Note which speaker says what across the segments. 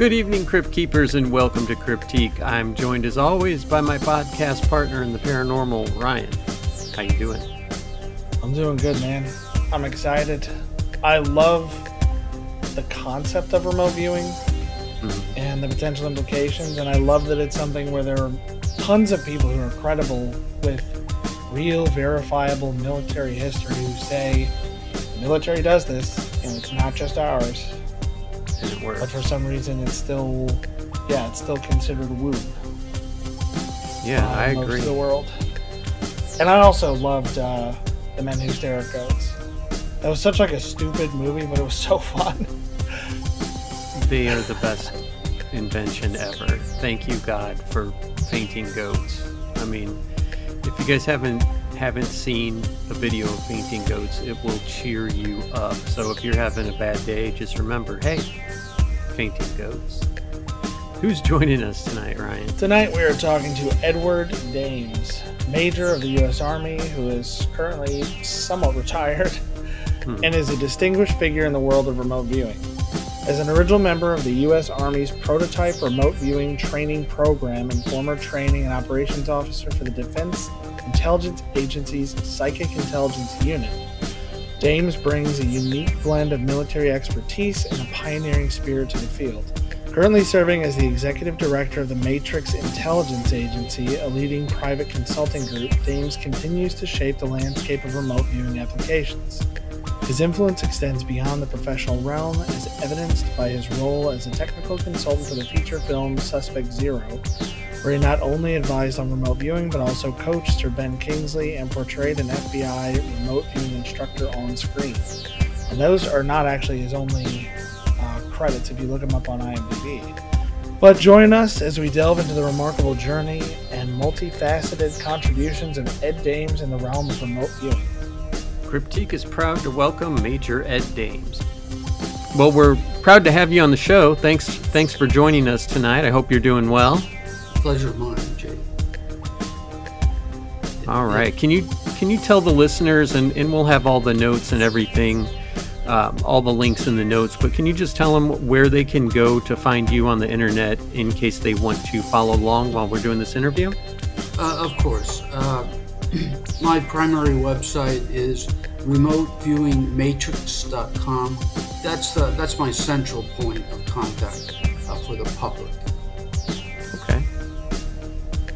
Speaker 1: Good evening, Crypt Keepers, and welcome to Cryptique. I'm joined as always by my podcast partner in the paranormal, Ryan. How you doing?
Speaker 2: I'm doing good, man. I'm excited. I love the concept of remote viewing
Speaker 1: Mhm.
Speaker 2: and the potential implications, and I love that it's something where there are tons of people who are credible with real, verifiable military history who say the military does this, and it's not just ours.
Speaker 1: It
Speaker 2: But for some reason, it's still, yeah, it's still considered woo.
Speaker 1: Yeah,
Speaker 2: uh,
Speaker 1: I agree.
Speaker 2: The world. And I also loved uh, the Men Who Stare at Goats. That was such like a stupid movie, but it was so fun.
Speaker 1: They are the best invention ever. Thank you, God, for fainting goats. I mean, if you guys haven't haven't seen a video of fainting goats, it will cheer you up. So if you're having a bad day, just remember, hey, fainting goats. Who's joining us tonight, Ryan?
Speaker 2: Tonight we are talking to Edward Dames, Major of the U.S. Army, who is currently somewhat retired
Speaker 1: Hmm.
Speaker 2: and is a distinguished figure in the world of remote viewing. As an original member of the U.S. Army's prototype remote viewing training program and former training and operations officer for the Defense Intelligence Agency's Psychic Intelligence Unit, Dames brings a unique blend of military expertise and a pioneering spirit to the field. Currently serving as the executive director of the Matrix Intelligence Agency, a leading private consulting group, Dames continues to shape the landscape of remote viewing applications. His influence extends beyond the professional realm, as evidenced by his role as a technical consultant for the feature film Suspect Zero, where he not only advised on remote viewing but also coached Sir Ben Kingsley and portrayed an FBI remote viewing instructor on screen. And those are not actually his only uh, credits if you look him up on IMDb. But join us as we delve into the remarkable journey and multifaceted contributions of Ed Dames in the realm of remote viewing.
Speaker 1: Cryptique is proud to welcome Major Ed Dames. Well, we're proud to have you on the show. Thanks, thanks for joining us tonight. I hope you're doing well.
Speaker 3: Pleasure of mine, Jay.
Speaker 1: All right. Can you can you tell the listeners and, and we'll have all the notes and everything, um, all the links in the notes. But can you just tell them where they can go to find you on the internet in case they want to follow along while we're doing this interview?
Speaker 3: Uh, of course. Uh, my primary website is remoteviewingmatrix.com. That's the, that's my central point of contact uh, for the public.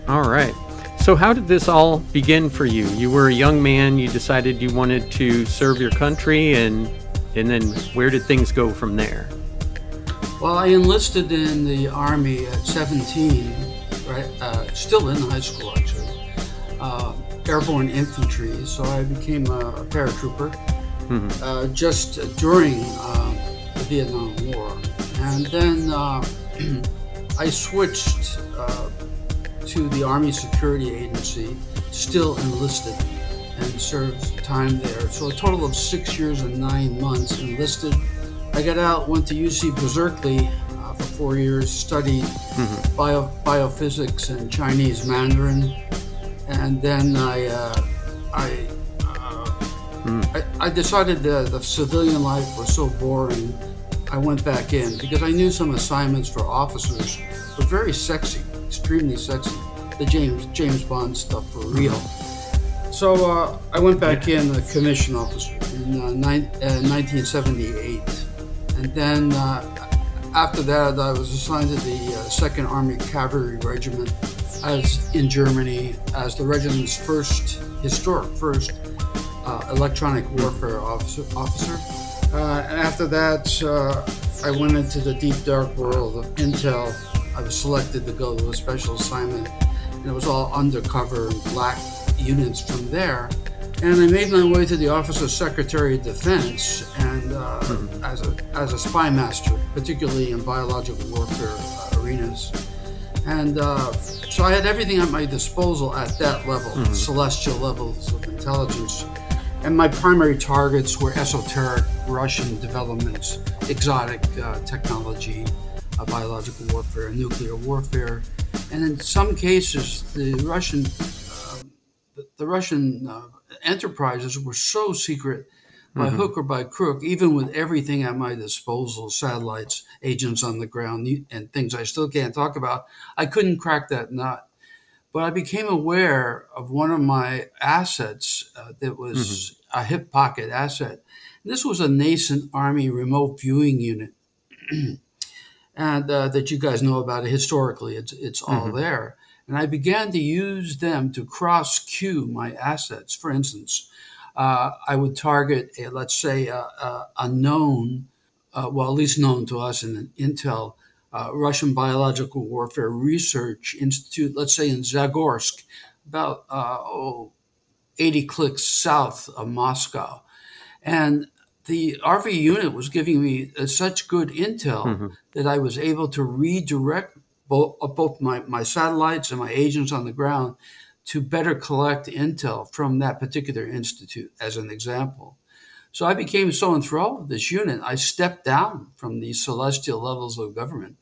Speaker 1: All right. So how did this all begin for you? You were a young man. You decided you wanted to serve your country, and and then where did things go from there?
Speaker 3: Well, I enlisted in the Army at 17, right? Uh, still in high school, actually. Uh, airborne infantry, so I became a, a paratrooper
Speaker 1: Mhm.
Speaker 3: uh, just during um, the Vietnam War. And then uh, I switched uh, to the Army Security Agency, still enlisted, and served time there. So a total of six years and nine months enlisted. I got out, went to UC Berkeley uh, for four years, studied
Speaker 1: Mhm.
Speaker 3: bio, biophysics and Chinese Mandarin, and then I, uh, I, uh, I, I decided that the civilian life was so boring. I went back in because I knew some assignments for officers were very sexy, extremely sexy. The James James Bond stuff for real. So uh, I went back in a commission officer in uh, nine, uh, 1978, and then uh, after that I was assigned to the uh, Second Army Cavalry Regiment as in Germany as the regiment's first historic first uh, electronic warfare officer. officer. Uh, and after that, uh, I went into the deep dark world of intel. I was selected to go to a special assignment, and it was all undercover black units from there. And I made my way to the Office of Secretary of Defense, and uh, as a as a spy master, particularly in biological warfare uh, arenas. And uh, so I had everything at my disposal at that level, celestial levels of intelligence. And my primary targets were esoteric Russian developments, exotic uh, technology, uh, biological warfare, nuclear warfare, and in some cases, the Russian uh, the, the Russian uh, enterprises were so secret by mm-hmm. hook or by crook, even with everything at my disposal, satellites, agents on the ground, and things I still can't talk about, I couldn't crack that nut. But I became aware of one of my assets uh, that was mm-hmm. a hip pocket asset. And this was a nascent Army remote viewing unit. and uh, that you guys know about it historically, it's, it's all mm-hmm. there. And I began to use them to cross cue my assets. For instance, uh, I would target, a, let's say, a, a, a known, uh, well, at least known to us in Intel, uh, Russian Biological Warfare Research Institute, let's say in Zagorsk, about uh, oh, 80 clicks south of Moscow. And the RV unit was giving me uh, such good intel mm-hmm. That I was able to redirect both, uh, both my, my satellites and my agents on the ground to better collect intel from that particular institute, as an example. So I became so enthralled with this unit, I stepped down from these celestial levels of government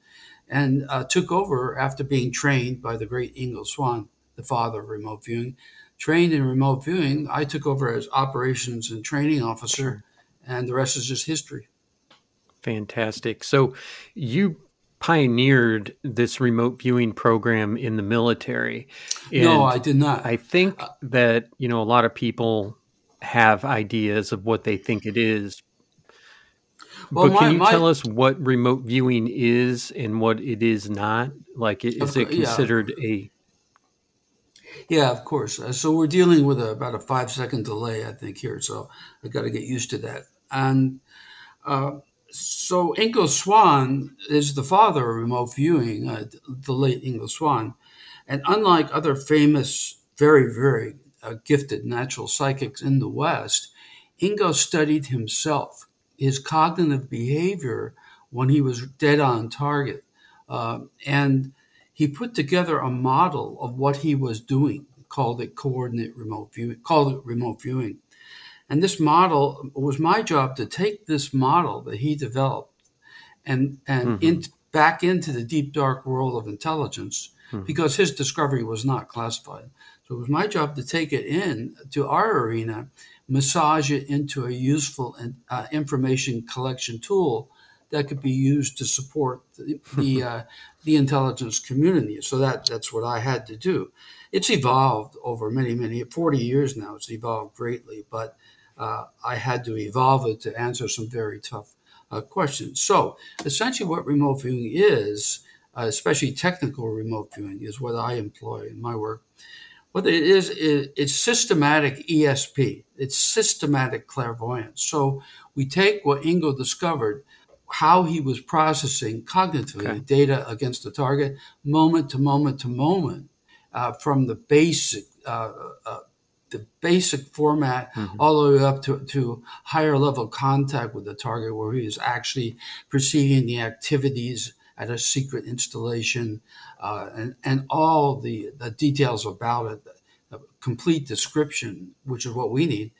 Speaker 3: and uh, took over after being trained by the great Ingo Swann, the father of remote viewing. Trained in remote viewing, I took over as operations and training officer, and the rest is just history.
Speaker 1: Fantastic. So you pioneered this remote viewing program in the military.
Speaker 3: And no, I did not.
Speaker 1: I think uh, that, you know, a lot of people have ideas of what they think it is. Well, but my, can you my, tell us what remote viewing is and what it is not? Like, is it considered yeah. a
Speaker 3: yeah, of course. Uh, so we're dealing with a, about a five second delay, I think, here. So I've got to get used to that. And uh, so Ingo Swann is the father of remote viewing, uh, the late Ingo Swann. And unlike other famous, very, very uh, gifted natural psychics in the West, Ingo studied himself, his cognitive behavior when he was dead on target. Uh, and he put together a model of what he was doing, called it coordinate remote viewing, called it remote viewing. And this model was my job to take this model that he developed and and mm-hmm. in, back into the deep dark world of intelligence mm-hmm. because his discovery was not classified. So it was my job to take it in to our arena, massage it into a useful uh, information collection tool that could be used to support the the, uh, the intelligence community. So that that's what I had to do. It's evolved over many many forty years now. It's evolved greatly, but uh, I had to evolve it to answer some very tough uh, questions. So, essentially, what remote viewing is, uh, especially technical remote viewing, is what I employ in my work. What it is, it's systematic ESP. It's systematic clairvoyance. So we take what Ingo discovered, how he was processing cognitively okay. data against the target, moment to moment to moment, uh, from the basic uh, uh, the basic format mm-hmm. all the way up to, to higher level contact with the target where he is actually perceiving the activities at a secret installation uh, and, and all the, the details about it, a complete description, which is what we need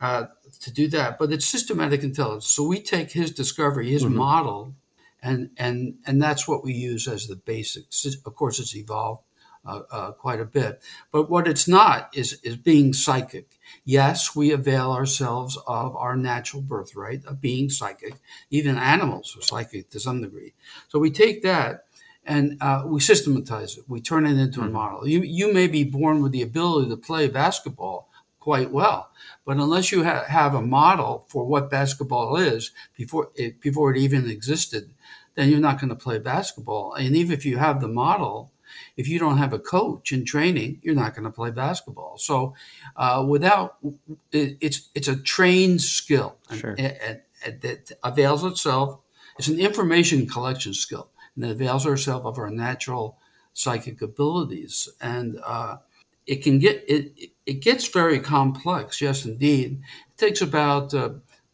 Speaker 3: uh, to do that. But it's systematic intelligence. So we take his discovery, his mm-hmm. model, and, and, and that's what we use as the basics. Of course, it's evolved quite a bit. But what it's not is, is being psychic. Yes, we avail ourselves of our natural birthright of being psychic. Even animals are psychic to some degree. So we take that and uh, we systematize it. We turn it into mm-hmm. a model. You, you may be born with the ability to play basketball quite well, but unless you ha- have a model for what basketball is before it, before it even existed, then you're not going to play basketball. And even if you have the model, if you don't have a coach in training, you're not going to play basketball. So, uh, without it, it's it's a trained skill sure. and, and, and that avails itself. It's an information collection skill, and it avails ourselves of our natural psychic abilities. And uh, it can get it it gets very complex. Yes, indeed. It takes about uh,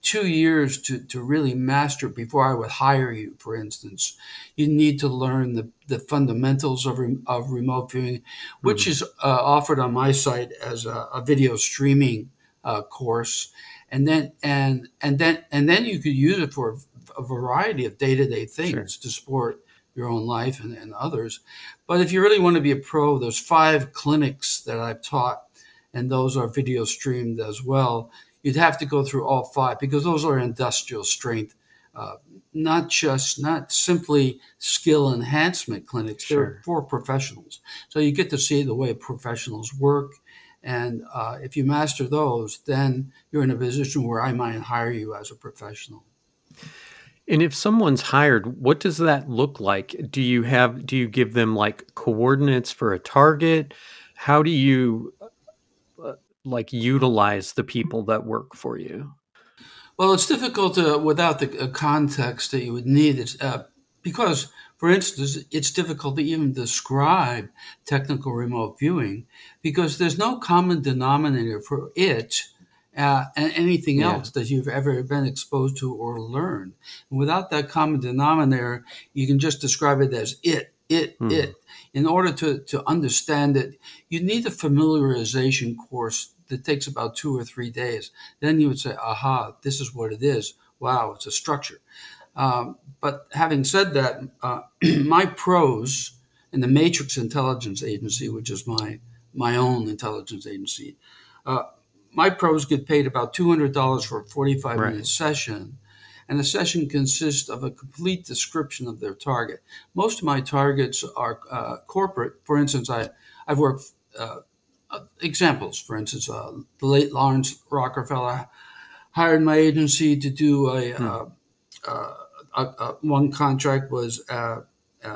Speaker 3: two years to, to really master before I would hire you, for instance. You need to learn the, the fundamentals of, re, of remote viewing, which mm-hmm. is uh, offered on my site as a, a video streaming uh, course. And then, and, and then, and then you could use it for a variety of day to day things sure. to support your own life and, and others. But if you really want to be a pro, there's five clinics that I've taught, and those are video streamed as well you'd have to go through all five because those are industrial strength, uh, not just not simply skill enhancement clinics. Sure. They're for professionals, so you get to see the way professionals work. And uh, if you master those, then you're in a position where I might hire you as a professional.
Speaker 1: And if someone's hired, what does that look like? Do you have do you give them like coordinates for a target? How do you like utilize the people that work for you?
Speaker 3: Well, it's difficult to, without the context that you would need. It's, uh, because, for instance, it's difficult to even describe technical remote viewing because there's no common denominator for it uh, and anything yeah. else that you've ever been exposed to or learned. And without that common denominator, you can just describe it as it, it, hmm. it. In order to, to understand it, you need a familiarization course that takes about two or three days. Then you would say, aha, this is what it is. Wow, it's a structure. Um, but having said that, uh, my pros in the Matrix Intelligence Agency, which is my my own intelligence agency, uh, my pros get paid about $200 for a 45 right. minute session. And the session consists of a complete description of their target. Most of my targets are uh, corporate. For instance, I, I've worked, uh, examples, for instance, uh, the late Laurance Rockefeller hired my agency to do a, hmm. Uh, one contract was uh,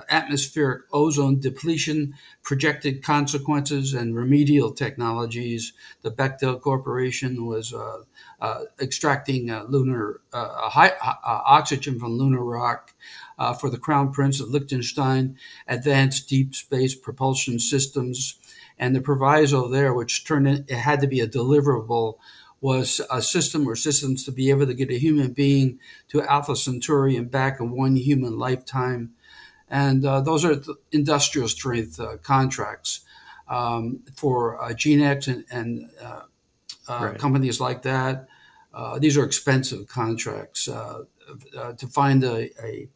Speaker 3: atmospheric ozone depletion, projected consequences, and remedial technologies. The Bechtel Corporation was uh, uh, extracting uh, lunar uh, high, uh, oxygen from lunar rock for the Crown Prince of Liechtenstein, advanced deep space propulsion systems, and the proviso there, which turned in, it had to be a deliverable was a system or systems to be able to get a human being to Alpha Centauri and back in one human lifetime and uh, those are industrial strength uh, contracts um, for uh, GeneX and, and uh, uh, right. companies like that. Uh, these are expensive contracts to find a, a,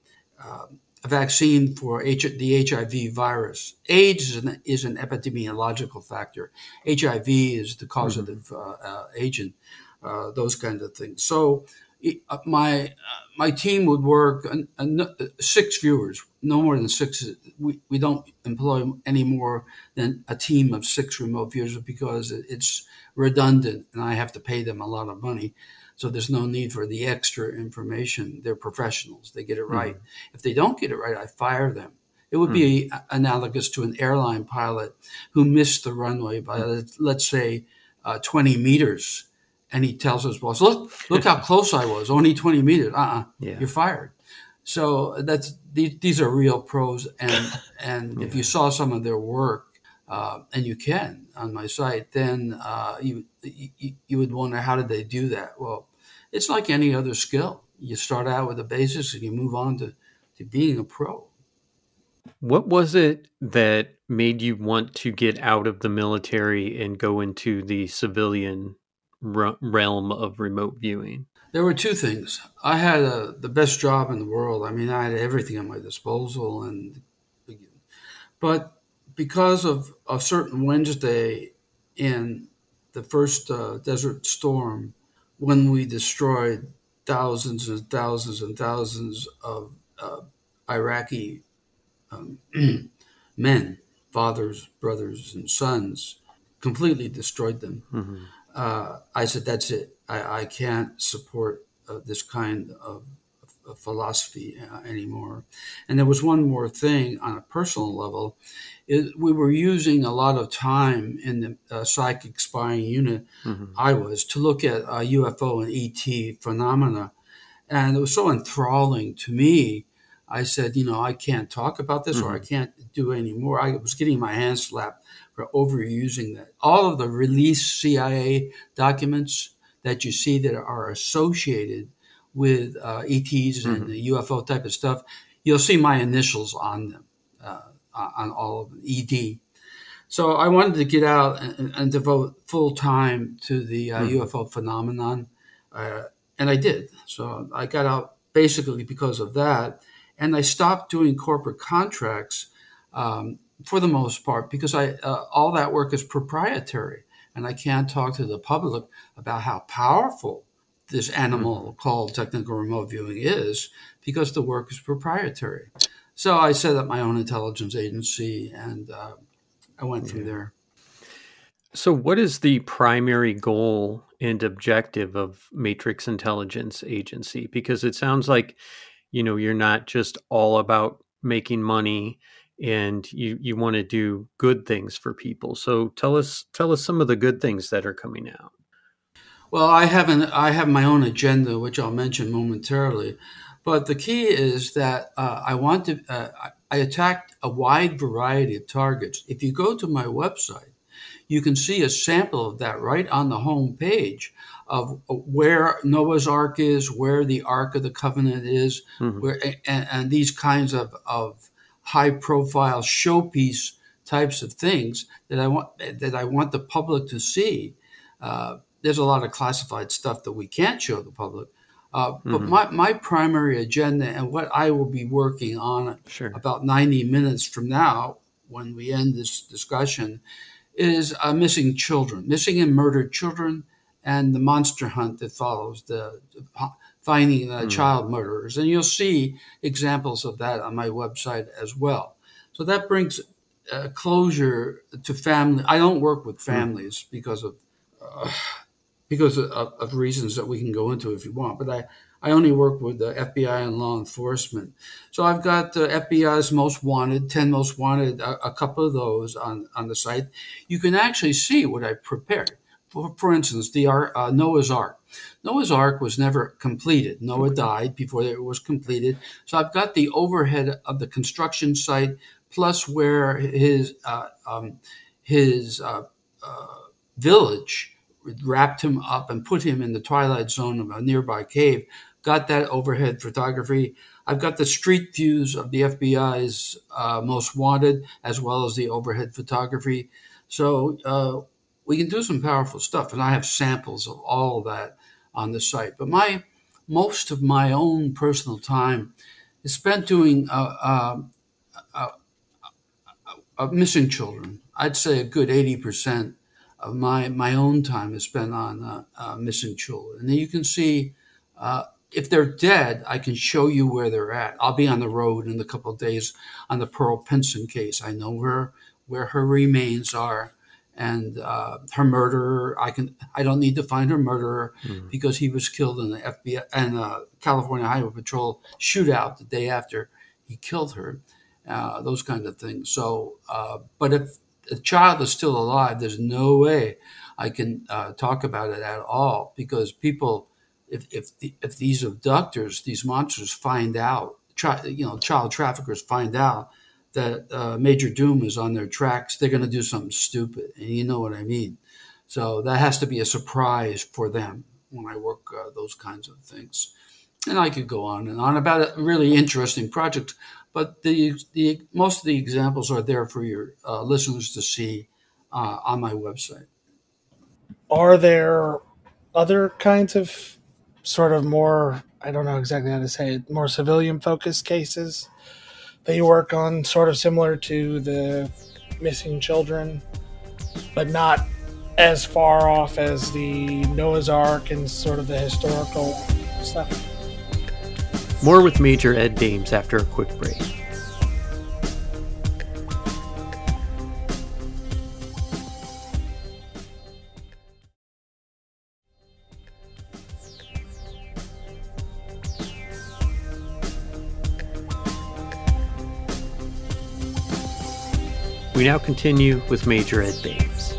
Speaker 3: a vaccine for H- the HIV virus. AIDS is an, is an, epidemiological factor. HIV is the causative mm-hmm. agent. those kind of things. So uh, my uh, my team would work six viewers, no more than six. We, we don't employ any more than a team of six remote viewers because it's redundant and I have to pay them a lot of money. So there's no need for the extra information. They're professionals; they get it right. Mm-hmm. If they don't get it right, I fire them. It would be analogous to an airline pilot who missed the runway by, let's say, uh, 20 meters and he tells his boss, "Look, look how close I was, only 20 meters. Uh-uh, yeah. you're fired." So that's these, these are real pros, and and yeah. if you saw some of their work, uh, and you can on my site, then uh, you, you you would wonder how did they do that? Well, it's like any other skill. You start out with the basics, and you move on to to being a pro.
Speaker 1: What was it that made you want to get out of the military and go into the civilian realm of remote viewing?
Speaker 3: There were two things. I had a, the best job in the world. I mean, I had everything at my disposal, and but because of a certain Wednesday in the first uh, Desert Storm, when we destroyed thousands and thousands and thousands of uh, Iraqi um, men, fathers, brothers, and sons, completely destroyed them. Mm-hmm uh, I said, that's it. I, I can't support uh, this kind of, of philosophy uh, anymore. And there was one more thing on a personal level. It, we were using a lot of time in the uh, psychic spying unit mm-hmm. I was to look at UFO and ET phenomena. And it was so enthralling to me. I said, you know, I can't talk about this mm-hmm. or I can't do any more. I was getting my hands slapped for overusing that. All of the released CIA documents that you see that are associated with uh, ETs mm-hmm. and the UFO type of stuff, you'll see my initials on them, uh, on all of them, ED. So I wanted to get out and, and devote full time to the uh, mm-hmm. UFO phenomenon, uh, and I did. So I got out basically because of that, and I stopped doing corporate contracts um, for the most part, because I uh, all that work is proprietary. and I can't talk to the public about how powerful this animal called technical remote viewing is because the work is proprietary. So I set up my own intelligence agency and uh, I went from there.
Speaker 1: So, what is the primary goal and objective of Matrix Intelligence Agency? Because it sounds like, you know, you're not just all about making money and you you want to do good things for people. So, tell us tell us some of the good things that are coming out.
Speaker 3: Well, I have an I have my own agenda, which I'll mention momentarily. But the key is that uh, I want to uh, I attack a wide variety of targets. If you go to my website, you can see a sample of that right on the home page of where Noah's Ark is, where the Ark of the Covenant is, mm-hmm. where and, and, these kinds of, of high profile showpiece types of things that I want that I want the public to see. Uh, there's a lot of classified stuff that we can't show the public. Uh, but mm-hmm. my, my primary agenda and what I will be working on
Speaker 1: sure.
Speaker 3: about 90 minutes from now, when we end this discussion, is uh, missing children, missing and murdered children, and the monster hunt that follows the, the finding the mm. child murderers. And you'll see examples of that on my website as well. So that brings uh, closure to family. I don't work with hmm. families mm. because of uh, because of, of, reasons that we can go into if you want. But I, I only work with the FBI and law enforcement. So I've got the FBI's most wanted, 10 most wanted, a, a, couple of those on, on the site. You can actually see what I prepared. For, for instance, the uh, Noah's Ark. Noah's Ark was never completed. Noah died before it was completed. So I've got the overhead of the construction site plus where his, uh, um, his uh, uh village wrapped him up and put him in the twilight zone of a nearby cave got that overhead photography. I've got the street views of the FBI's uh, most wanted, as well as the overhead photography. So uh, we can do some powerful stuff, and I have samples of all of that on the site. But my most of my own personal time is spent doing uh, uh, uh missing children. I'd say a good eighty percent my my own time is spent on uh, missing children, and you can see if they're dead, I can show you where they're at. I'll be on the road in a couple of days on the Pearl Pinson case. I know where where her remains are, and uh, her murderer. I can. I don't need to find her murderer mm. because he was killed in the FBI and uh, California Highway Patrol shootout the day after he killed her. Uh, those kind of things. So, uh, but if a child is still alive, there's no way I can uh, talk about it at all because people if if, the, if these abductors, these monsters, find out, try, you know, child traffickers find out that uh, Major Doom is on their tracks, they're going to do something stupid, and you know what I mean. So that has to be a surprise for them when I work uh, those kinds of things. And I could go on and on about a really interesting project, but the the most of the examples are there for your uh, listeners to see uh, on my website.
Speaker 2: Are there other kinds of sort of more I don't know exactly how to say it, more civilian focused cases that you work on, sort of similar to the missing children, but not as far off as the Noah's Ark and sort of the historical stuff.
Speaker 1: More with Major Ed Dames after a quick break. We now continue with Major Ed Dames.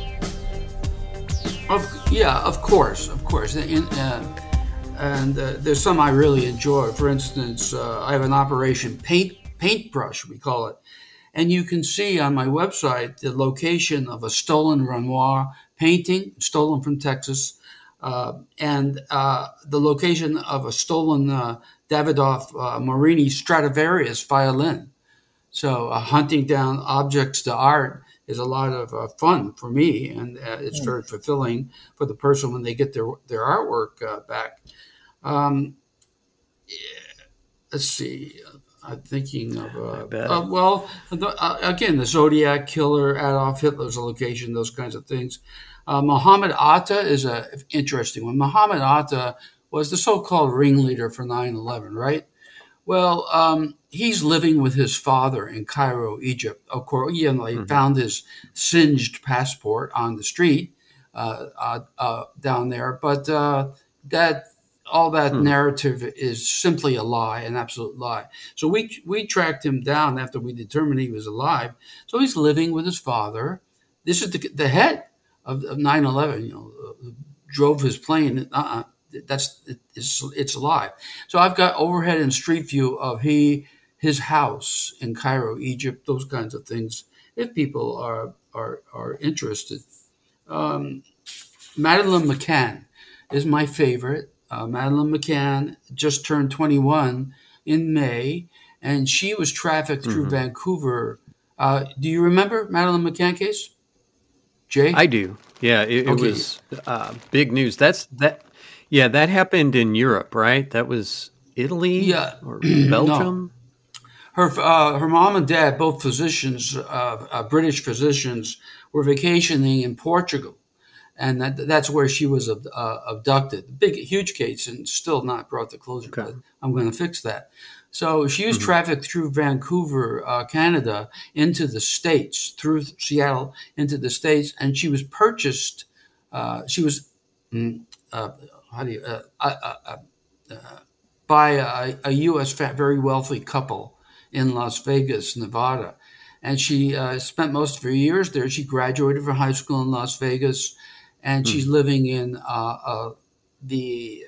Speaker 3: Of, yeah, of course, of course. Uh, and uh, there's some I really enjoy. For instance, uh, I have an operation paint paintbrush, we call it. And you can see on my website the location of a stolen Renoir painting, stolen from Texas, uh, and uh, the location of a stolen uh, Davidoff uh, Morini Stradivarius violin. So uh, hunting down objects to art is a lot of uh, fun for me, and uh, it's very fulfilling for the person when they get their their artwork uh, back. Um, yeah, let's see. I'm thinking of uh, uh, well, the, uh, again, the Zodiac killer, Adolf Hitler's location, those kinds of things. Uh, Muhammad Atta is a interesting one. Muhammad Atta was the so-called ringleader for 9/11, right? Well, um, he's living with his father in Cairo, Egypt. Of course, you know, they mm-hmm. found his singed passport on the street uh, uh, uh down there, but uh, that all that hmm. narrative is simply a lie, an absolute lie. So we we tracked him down after we determined he was alive. So he's living with his father. This is the, the head of, of 9/11. You know, uh, drove his plane. Uh-uh that's it's it's alive. So I've got overhead and street view of he his house in Cairo, Egypt, those kinds of things. If people are are are interested, um, Madeleine McCann is my favorite. Uh, Madeleine McCann just turned 21 in May, and she was trafficked through mm-hmm. Vancouver. Uh, do you remember Madeleine McCann case? Jay,
Speaker 1: I do. Yeah, it, okay. it was uh, big news. That's that yeah, that happened in Europe, right? That was Italy
Speaker 3: yeah.
Speaker 1: or Belgium.
Speaker 3: no. Her uh, her mom and dad, both physicians, uh, uh, British physicians, were vacationing in Portugal, and that, that's where she was uh, abducted. Big, huge case, and still not brought to closure. Okay. But I'm going to fix that. So she was mm-hmm. trafficked through Vancouver, uh, Canada, into the states, through Seattle into the states, and she was purchased. Uh, she was mm, uh, how do you uh, uh, by a, a, U.S. very wealthy couple in Las Vegas, Nevada, and she uh, spent most of her years there. She graduated from high school in Las Vegas, and hmm. she's living in uh, the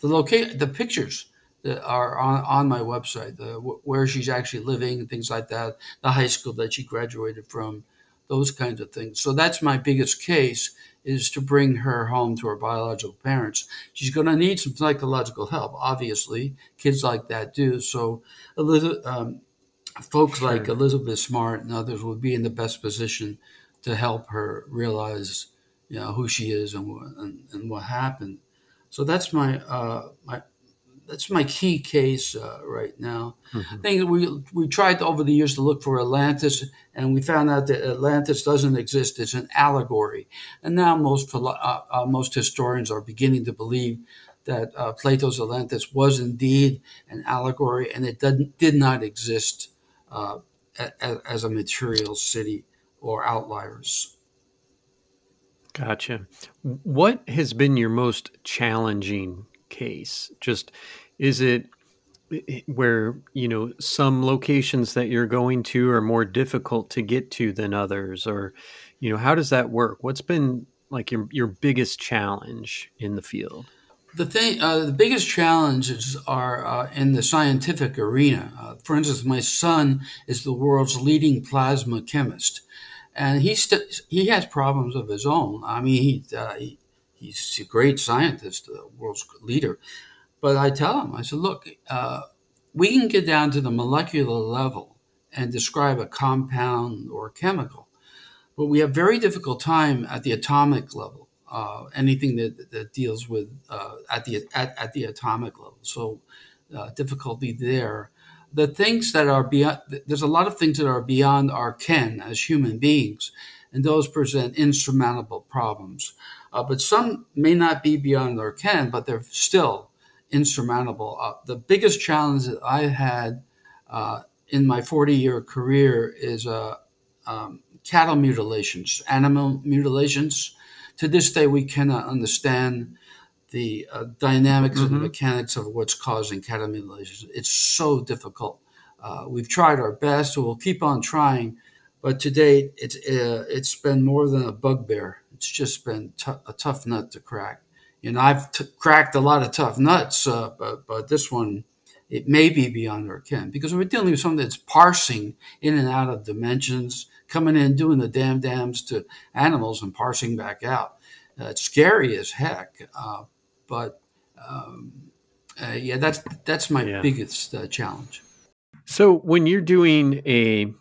Speaker 3: the location. The pictures that are on, on my website, the, where she's actually living and things like that, the high school that she graduated from, those kinds of things. So that's my biggest case is to bring her home to her biological parents. She's going to need some psychological help, obviously. Kids like that do. So, um, folks sure. like Elizabeth Smart and others would be in the best position to help her realize, you know, who she is and, and, and what happened. So that's my uh, my that's my key case uh, right now. Mm-hmm. I think we we tried over the years to look for Atlantis, and we found out that Atlantis doesn't exist. It's an allegory, and now most uh, uh, most historians are beginning to believe that uh, Plato's Atlantis was indeed an allegory, and it did, did not exist uh, as, as a material city or outliers.
Speaker 1: Gotcha. What has been your most challenging case? Just is it where you know some locations that you're going to are more difficult to get to than others? Or you know how does that work? What's been like your your biggest challenge in the field?
Speaker 3: The thing uh, the biggest challenges are uh, in the scientific arena. Uh, for instance my son is the world's leading plasma chemist and he st- he has problems of his own i mean he, uh, he he's a great scientist, the world's leader. But I tell him, I said, look, uh, we can get down to the molecular level and describe a compound or a chemical, but we have very difficult time at the atomic level. Uh, anything that, that deals with uh, at the at, at the atomic level, so uh, difficulty there. The things that are beyond there's a lot of things that are beyond our ken as human beings, and those present insurmountable problems. Uh, but some may not be beyond our ken, but they're still insurmountable. Uh, the biggest challenge that I had uh, in my 40 year career is uh, um, cattle mutilations, animal mutilations. To this day, we cannot understand the uh, dynamics mm-hmm. and the mechanics of what's causing cattle mutilations. It's so difficult. Uh, we've tried our best, we'll keep on trying, but to date, it's it's been more than a bugbear it's just been t- a tough nut to crack. You know, I've t- cracked a lot of tough nuts, uh, but but this one, it may be beyond our ken because we're dealing with something that's parsing in and out of dimensions, coming in, doing the damn dams to animals and parsing back out. Uh, it's scary as heck, uh, but um, uh, yeah, that's that's my yeah. biggest uh, challenge.
Speaker 1: So when you're doing a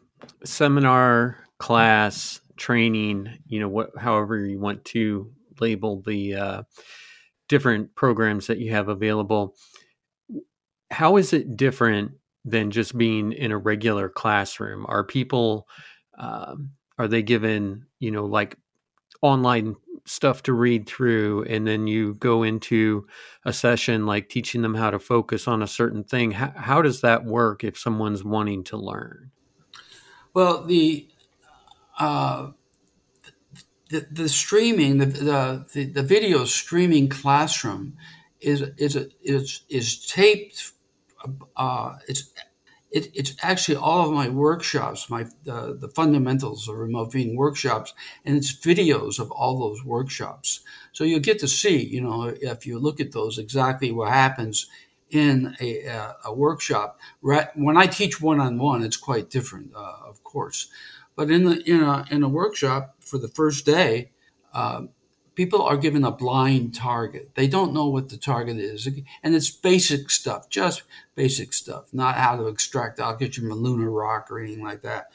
Speaker 1: seminar class training, you know, what, however you want to label the uh, different programs that you have available. How is it different than just being in a regular classroom? Are people um, are they given you know like online stuff to read through and then you go into a session like teaching them how to focus on a certain thing how, how does that work if someone's wanting to learn?
Speaker 3: Well the uh, the, the streaming the, the the video streaming classroom is is is is taped uh, it's it, it's actually all of my workshops, my uh, the fundamentals of remote viewing workshops, and it's videos of all those workshops. So you get to see, you know, if you look at those, exactly what happens in a, a workshop. When I teach one on one, it's quite different, uh, of course. But in the in a in a workshop for the first day, uh, people are given a blind target. They don't know what the target is. And it's basic stuff, just basic stuff, not how to extract oxygen from lunar rock or anything like that.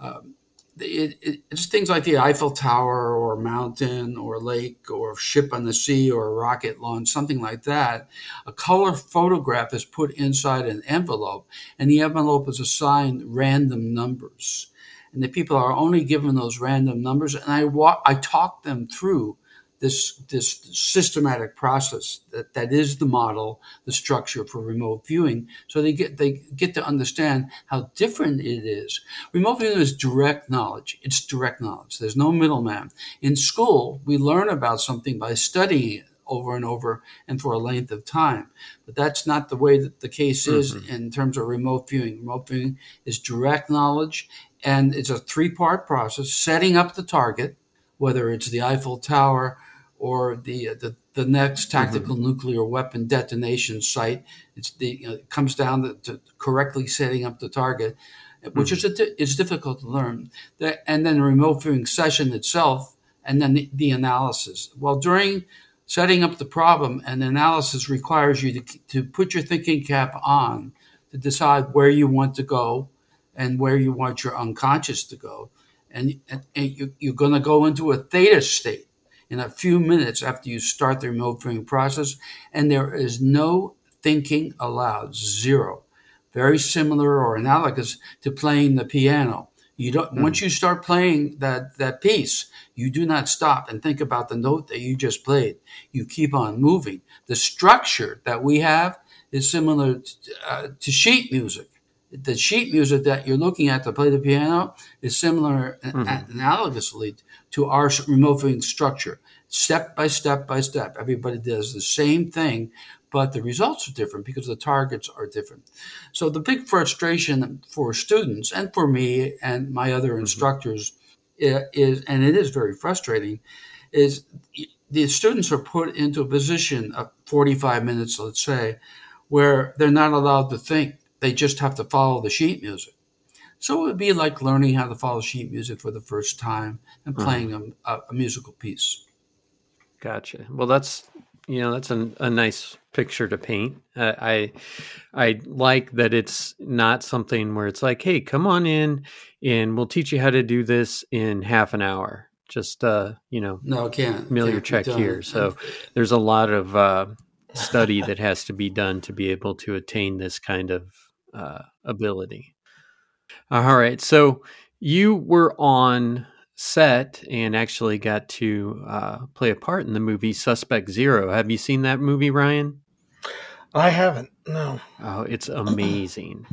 Speaker 3: Um, it, it, it's things like the Eiffel Tower or mountain or lake or ship on the sea or a rocket launch, something like that. A color photograph is put inside an envelope, and the envelope is assigned random numbers. And the people are only given those random numbers, and I walk, I talk them through this this systematic process that, that is the model, the structure for remote viewing. So they get they get to understand how different it is. Remote viewing is direct knowledge. It's direct knowledge. There's no middleman. In school, we learn about something by studying it over and over and for a length of time. But that's not the way that the case is mm-hmm. in terms of remote viewing. Remote viewing is direct knowledge and it's a three part process setting up the target, whether it's the Eiffel Tower or the uh, the, the next mm-hmm. tactical mm-hmm. nuclear weapon detonation site. It's the you know, it comes down to, to, correctly setting up the target, which mm-hmm. is a, is difficult to learn. The, and then the remote viewing session itself, and then the, the, analysis. Well, during setting up the problem, and analysis requires you to to put your thinking cap on to decide where you want to go and where you want your unconscious to go. And, and, and you, you're going to go into a theta state in a few minutes after you start the remote viewing process, and there is no thinking allowed, zero. Very similar or analogous to playing the piano. You don't mm. once you start playing that that piece, you do not stop and think about the note that you just played. You keep on moving. The structure that we have is similar to, uh, to sheet music the sheet music that you're looking at to play the piano is similar mm-hmm. analogously to our remote viewing structure. Step by step by step, everybody does the same thing, but the results are different because the targets are different. So the big frustration for students and for me and my other mm-hmm. instructors is, and it is very frustrating, is the students are put into a position of 45 minutes, let's say, where they're not allowed to think they just have to follow the sheet music. So it would be like learning how to follow sheet music for the first time and hmm. playing mm. a, a, musical piece.
Speaker 1: Gotcha. Well, that's you know that's a, a nice picture to paint. Uh, I I like that it's not something where it's like, hey, come on in and we'll teach you how to do this in half an hour. Just uh, you know,
Speaker 3: no, can't can't
Speaker 1: your check here. So there's a lot of uh, study that has to be done to be able to attain this kind of uh, ability. All right. So you were on set and actually got to uh, play a part in the movie Suspect Zero. Have you seen that movie, Ryan?
Speaker 2: I haven't. No.
Speaker 1: Oh, it's amazing.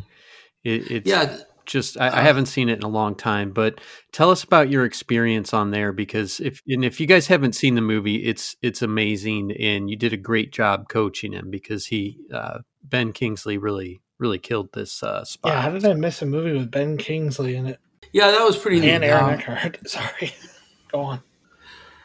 Speaker 1: It, it's yeah. Just I, I, uh, haven't seen it in a long time, but tell us about your experience on there because if and if you guys haven't seen the movie, it's it's amazing and you did a great job coaching him because he uh, Ben Kingsley really really killed this uh, spot.
Speaker 2: Yeah, how did I miss a movie with Ben Kingsley in it?
Speaker 3: Yeah, that was pretty
Speaker 2: and neat. Aaron um, Eckhart. Sorry, go on.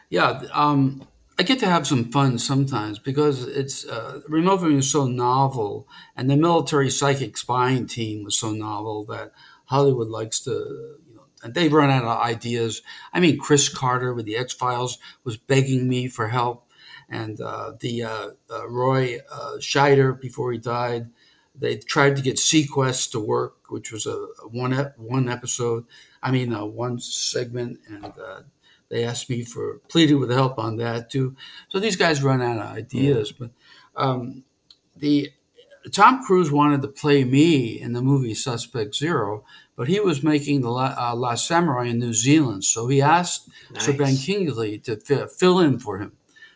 Speaker 3: Yeah, um, I get to have some fun sometimes because it's uh, remote viewing is so novel, and the military psychic spying team was so novel that Hollywood likes to, you know, and they run out of ideas. I mean, Chris Carter with the X Files was begging me for help, and uh, the uh, uh Roy uh, Scheider before he died they tried to get SeaQuest to work, which was a, one one episode. I mean, uh, one segment, and uh, they asked me for pleaded with help on that too. So these guys run out of ideas, but um, the Tom Cruise wanted to play me in the movie Suspect Zero, but he was making the uh, Last Samurai in New Zealand, so he asked nice. Sir Ben Kingsley to f- fill in for him.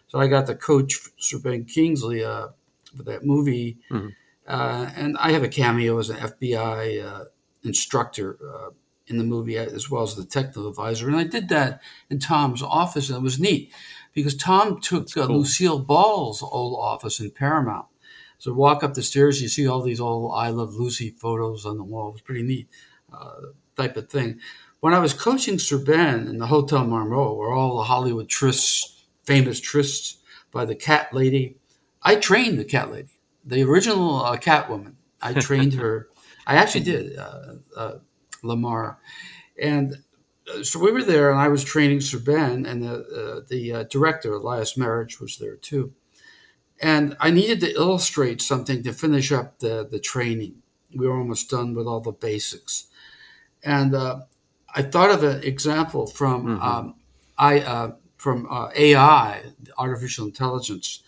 Speaker 3: So I got to coach Sir Ben Kingsley uh, for that movie, mm-hmm. Uh, and I have a cameo as an FBI uh, instructor uh, in the movie as well as the technical advisor, and I did that in Tom's office, and it was neat because Tom took uh, cool. Lucille Ball's old office in Paramount. So walk up the stairs, you see all these old "I Love Lucy" photos on the wall. It was pretty neat uh, type of thing. When I was coaching Sir Ben in the Hotel Marmont, where all the Hollywood trysts, famous trysts by the cat lady, I trained the cat lady, the original uh, Catwoman. I trained her. I actually did, uh, uh, Lamar, and uh, so we were there, and I was training Sir Ben, and the uh, the uh, director Elias Merhige was there too and I needed to illustrate something to finish up the, the training. We were almost done with all the basics. And uh, I thought of an example from mm-hmm. um, I uh, from uh, AI, artificial intelligence,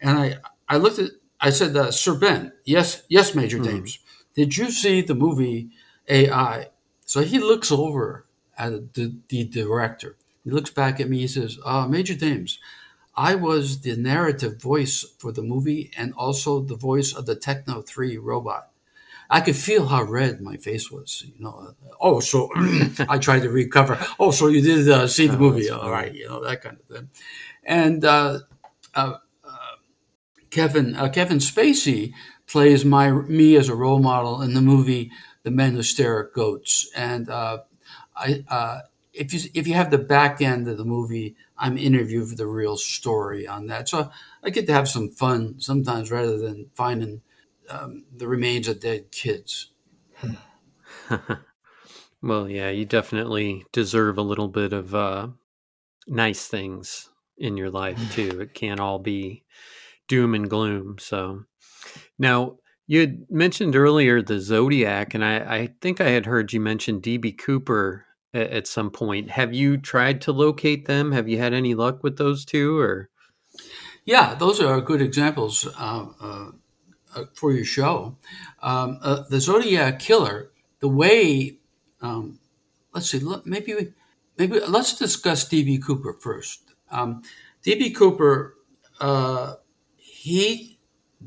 Speaker 3: and I I looked at I said, uh, Sir Ben, yes, yes, Major mm-hmm. Dames, did you see the movie AI? So he looks over at the, the director. He looks back at me. He says, uh, Major Dames, I was the narrative voice for the movie and also the voice of the Techno 3 robot. I could feel how red my face was, you know. Oh, so I tried to recover. Oh, so you did uh, see the oh, movie. All right, you know, that kind of thing. And uh, uh Kevin uh, Kevin Spacey plays my me as a role model in the movie The Men Who Stare at Goats. And uh, I if you if you have the back end of the movie, I'm interviewed for the real story on that. So I get to have some fun sometimes rather than finding um, the remains of dead kids.
Speaker 1: well, yeah, you definitely deserve a little bit of uh, nice things in your life too. It can't all be doom and gloom. So now you had mentioned earlier the Zodiac, and I, I think I had heard you mention DB Cooper at some point. Have you tried to locate them? Have you had any luck with those two, or?
Speaker 3: Yeah, those are good examples uh, uh, uh, for your show. Um, uh, the Zodiac Killer. The way, um, let's see, maybe maybe let's discuss DB Cooper first. Um, DB Cooper, uh, he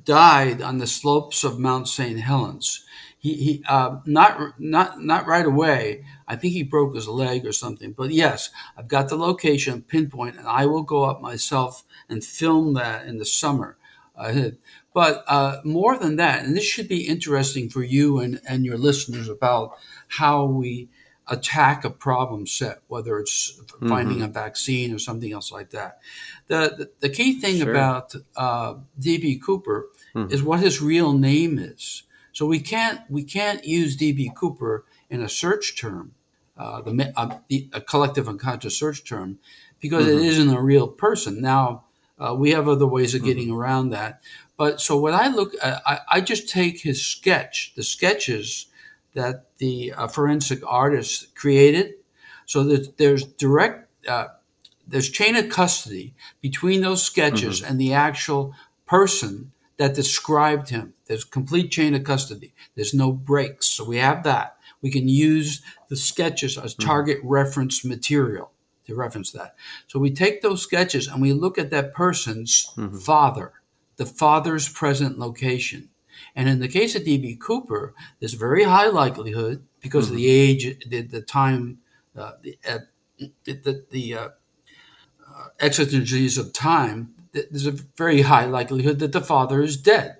Speaker 3: died on the slopes of Mount St. Helens. He, he uh, not not not right away, I think he broke his leg or something. But yes, I've got the location pinpoint, and I will go up myself and film that in the summer. Uh, but uh, more than that, and this should be interesting for you and, and your listeners about how we attack a problem set, whether it's mm-hmm. finding a vaccine or something else like that. The, the, the key thing sure. about uh, DB Cooper mm-hmm. is what his real name is. So we can't we can't use DB Cooper in a search term uh, the, uh, the, a collective unconscious search term because mm-hmm. it isn't a real person. Now, uh, we have other ways of getting mm-hmm. around that. But so when I look, I, I, just take his sketch, the sketches that the uh, forensic artist created. So that there's direct, uh, there's chain of custody between those sketches mm-hmm. and the actual person that described him. There's complete chain of custody. There's no breaks. So we have that we can use the sketches as mm-hmm. target mm-hmm. reference material to reference that. So we take those sketches and we look at that person's mm-hmm. father, the father's present location. And in the case of D.B. Cooper, there's very high likelihood because mm-hmm. of the age, the, the time, uh, the, uh, the, the uh, uh, exigencies of time, there's a very high likelihood that the father is dead.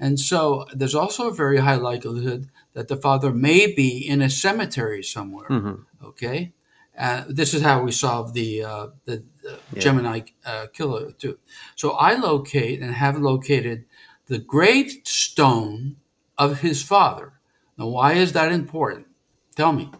Speaker 3: And so there's also a very high likelihood that the father may be in a cemetery somewhere. Mm-hmm. Okay, uh, this is how we solve the uh, the, the yeah. Gemini uh, killer too. So I locate and have located the great gravestone of his father. Now, why is that important? Tell me.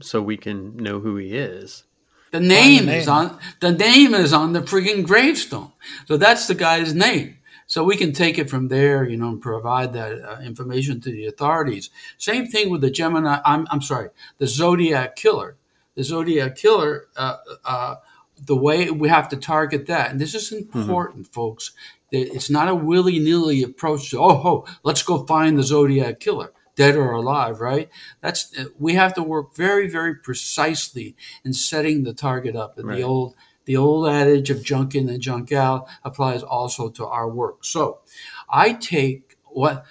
Speaker 1: So we can know who he is.
Speaker 3: The name, the name. is on the name is on the freaking gravestone. So that's the guy's name. So we can take it from there, you know, and provide that uh, information to the authorities. Same thing with the Gemini. I'm, I'm sorry, the Zodiac killer. The Zodiac killer. Uh, uh, the way we have to target that, and this is
Speaker 1: Mm-hmm.
Speaker 3: important, folks. It's not a willy nilly approach to oh, oh, let's go find the Zodiac killer, dead or alive, right? That's we have to work very, very precisely in setting the target up. And
Speaker 1: Right.
Speaker 3: the old the old adage of junk in and junk out applies also to our work. So, I take what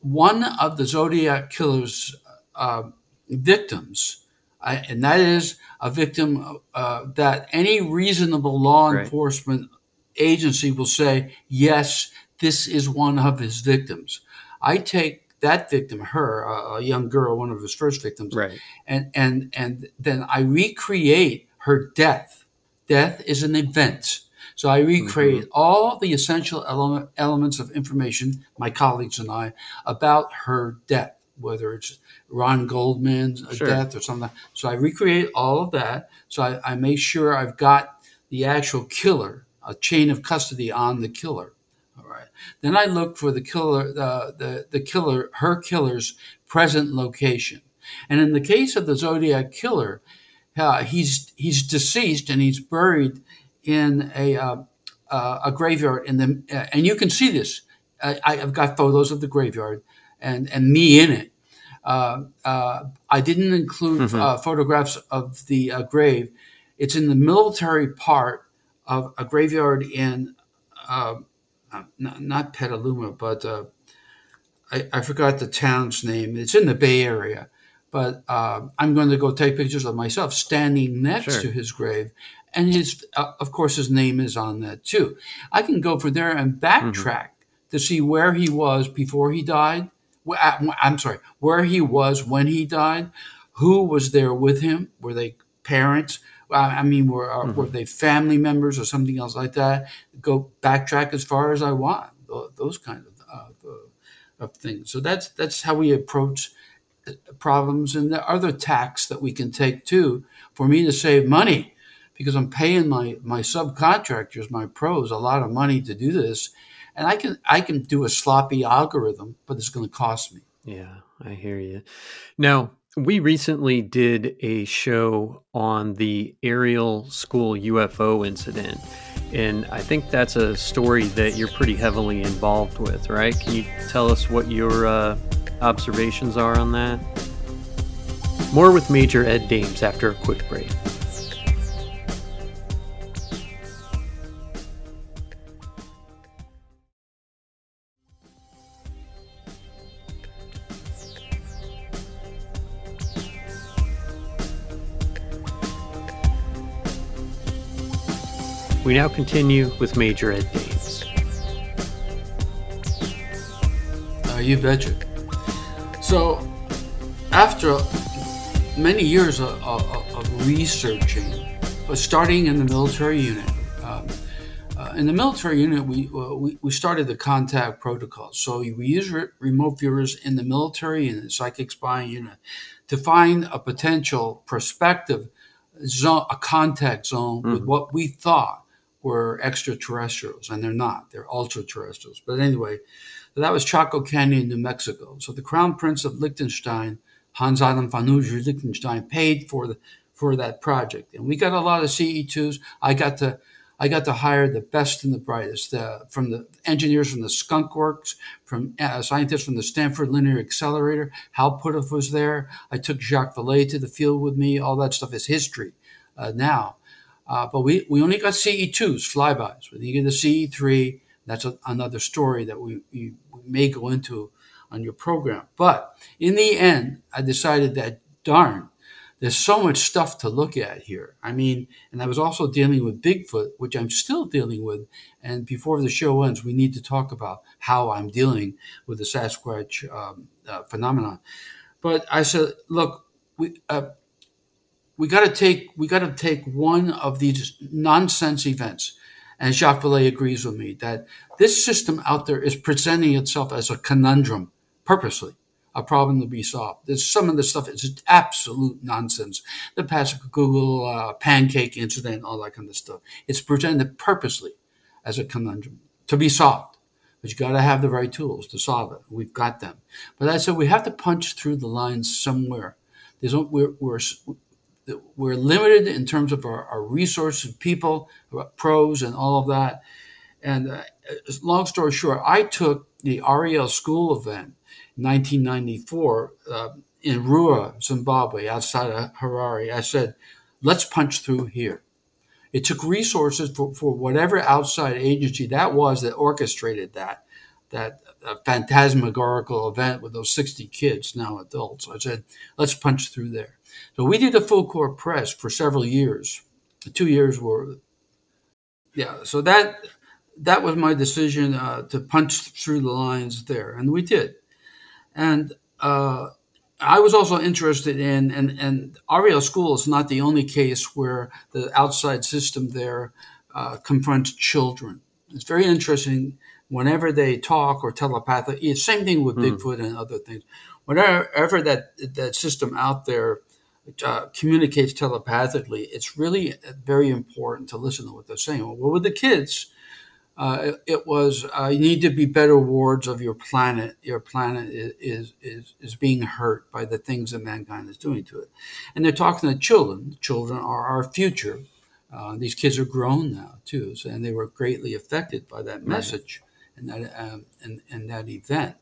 Speaker 3: one of the Zodiac killer's uh, victims, I, and that is a victim uh, that any reasonable law
Speaker 1: Right.
Speaker 3: enforcement agency will say, yes, this is one of his victims. I take that victim, her, a, young girl, one of his first victims,
Speaker 1: Right.
Speaker 3: and and and then I recreate her death. Death is an event. So I recreate mm-hmm. all the essential element, elements of information, my colleagues and I, about her death, whether it's Ron Goldman's
Speaker 1: Sure.
Speaker 3: death or something. So I recreate all of that. So I, I make sure I've got the actual killer, a chain of custody on the killer. All right. Then I look for the killer, the, the, the killer, her killer's present location. And in the case of the Zodiac killer, uh, he's he's deceased and he's buried in a uh, uh, a graveyard in the uh, and you can see this. I, I've got photos of the graveyard and and me in it. Uh, uh, I didn't include uh, photographs of the uh, grave. It's in the military part of a graveyard in uh, uh, not, not Petaluma, but uh, I, I forgot the town's name. It's in the Bay Area, but uh, I'm going to go take pictures of myself standing next
Speaker 1: Sure.
Speaker 3: to his grave, and his, uh, of course, his name is on that too. I can go from there and backtrack to see where he was before he died. Uh, I'm sorry, where he was when he died, who was there with him? Were they parents? I I mean, were uh, were they family members or something else like that? Go backtrack as far as I want. Those kind of uh, of things. So that's that's how we approach uh, problems, and there are other tacks that we can take too for me to save money because I'm paying my my subcontractors, my pros, a lot of money to do this, and I can I can do a sloppy algorithm, but it's going to cost me.
Speaker 1: Yeah, I hear you. Now, we recently did a show on the Ariel School UFO incident, and I think that's a story that you're pretty heavily involved with, right? Can you tell us what your uh, observations are on that? More with Major Ed Dames after a quick break. We now continue with Major Ed Dames.
Speaker 3: Uh, you betcha. So, after many years of, of, of researching, starting in the military unit, um, uh, in the military unit, we, uh, we we started the contact protocol. So we use re- remote viewers in the military unit, psychic spying unit, to find a potential prospective zone, a contact zone with what we thought were extraterrestrials, and they're not. They're ultra terrestrials. But anyway, that was Chaco Canyon, New Mexico. So the Crown Prince of Liechtenstein, Hans Adam von und zu Liechtenstein, paid for the for that project, and we got a lot of CE2s. I got to I got to hire the best and the brightest uh, from the engineers from the Skunk Works, from uh, scientists from the Stanford Linear Accelerator. Hal Puthoff was there. I took Jacques Vallée to the field with me. All that stuff is history uh, now. Uh, but we, we only got CE2s, flybys. When you get the CE3, that's a, another story that we, we, we may go into on your program. But in the end, I decided that, darn, there's so much stuff to look at here. I mean, and I was also dealing with Bigfoot, which I'm still dealing with. And before the show ends, we need to talk about how I'm dealing with the Sasquatch um, uh, phenomenon. But I said, look, we, uh, we got to take we got to take one of these nonsense events, and Jacques Vallée agrees with me that this system out there is presenting itself as a conundrum purposely, a problem to be solved. There's some of the stuff is absolute nonsense. The Pacific Google uh, pancake incident, all that kind of stuff. It's presented purposely as a conundrum to be solved. But you got to have the right tools to solve it. We've got them. But I said we have to punch through the lines somewhere. There's we're, we're we're limited in terms of our, our resources, people, pros, and all of that. And uh, long story short, I took the Ariel School event in 1994 uh, in Ruwa, Zimbabwe, outside of Harare. I said, let's punch through here. It took resources for, for whatever outside agency that was that orchestrated that that uh, phantasmagorical event with those 60 kids, now adults. I said, let's punch through there. So we did a full court press for several years. The two years were, yeah. So that that was my decision uh, to punch through the lines there, and we did. And uh, I was also interested in, and, and Ariel School is not the only case where the outside system there uh, confronts children. It's very interesting whenever they talk or telepathic. It's same thing with mm. Bigfoot and other things. Whenever that that system out there uh, communicates telepathically, it's really very important to listen to what they're saying. Well, with the kids, uh, it, it, was uh, you need to be better wards of your planet. Your planet is, is is being hurt by the things that mankind is doing to it, and they're talking to children. Children are our future. Uh, these kids are grown now too, so, and they were greatly affected by that message right. and that um, and, and that event.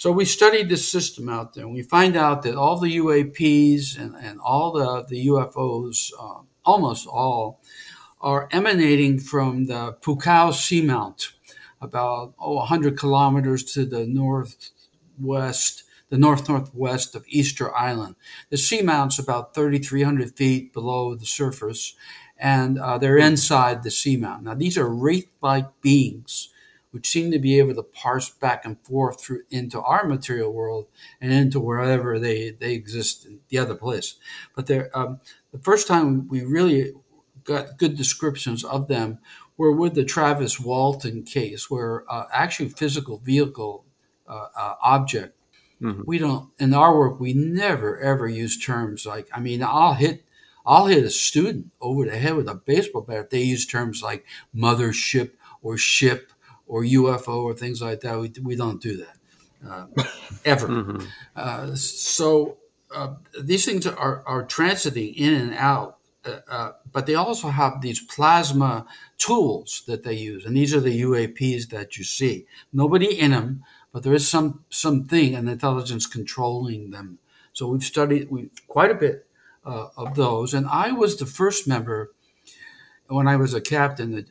Speaker 3: So we studied this system out there, and we find out that all the UAPs and, and all the, the UFOs, uh, almost all, are emanating from the Pukao Seamount, about oh, 100 kilometers to the northwest, the north northwest of Easter Island. The seamount's about 3,300 feet below the surface, and uh, they're inside the seamount. Now, these are wraith-like beings which seem to be able to parse back and forth through into our material world and into wherever they, they exist in the other place. But they're, um, the first time we really got good descriptions of them were with the Travis Walton case, where uh, actually physical vehicle uh, uh, object. Mm-hmm. We don't in our work. We never ever use terms like. I mean, I'll hit I'll hit a student over the head with a baseball bat if they use terms like mothership or ship or UFO or things like that. We, we don't do that uh, ever. Mm-hmm. Uh, so uh, these things are, are transiting in and out, uh, uh, but they also have these plasma tools that they use, and these are the UAPs that you see. Nobody in them, but there is some something, an intelligence controlling them. So we've studied we, quite a bit uh, of those, and I was the first member when I was a captain.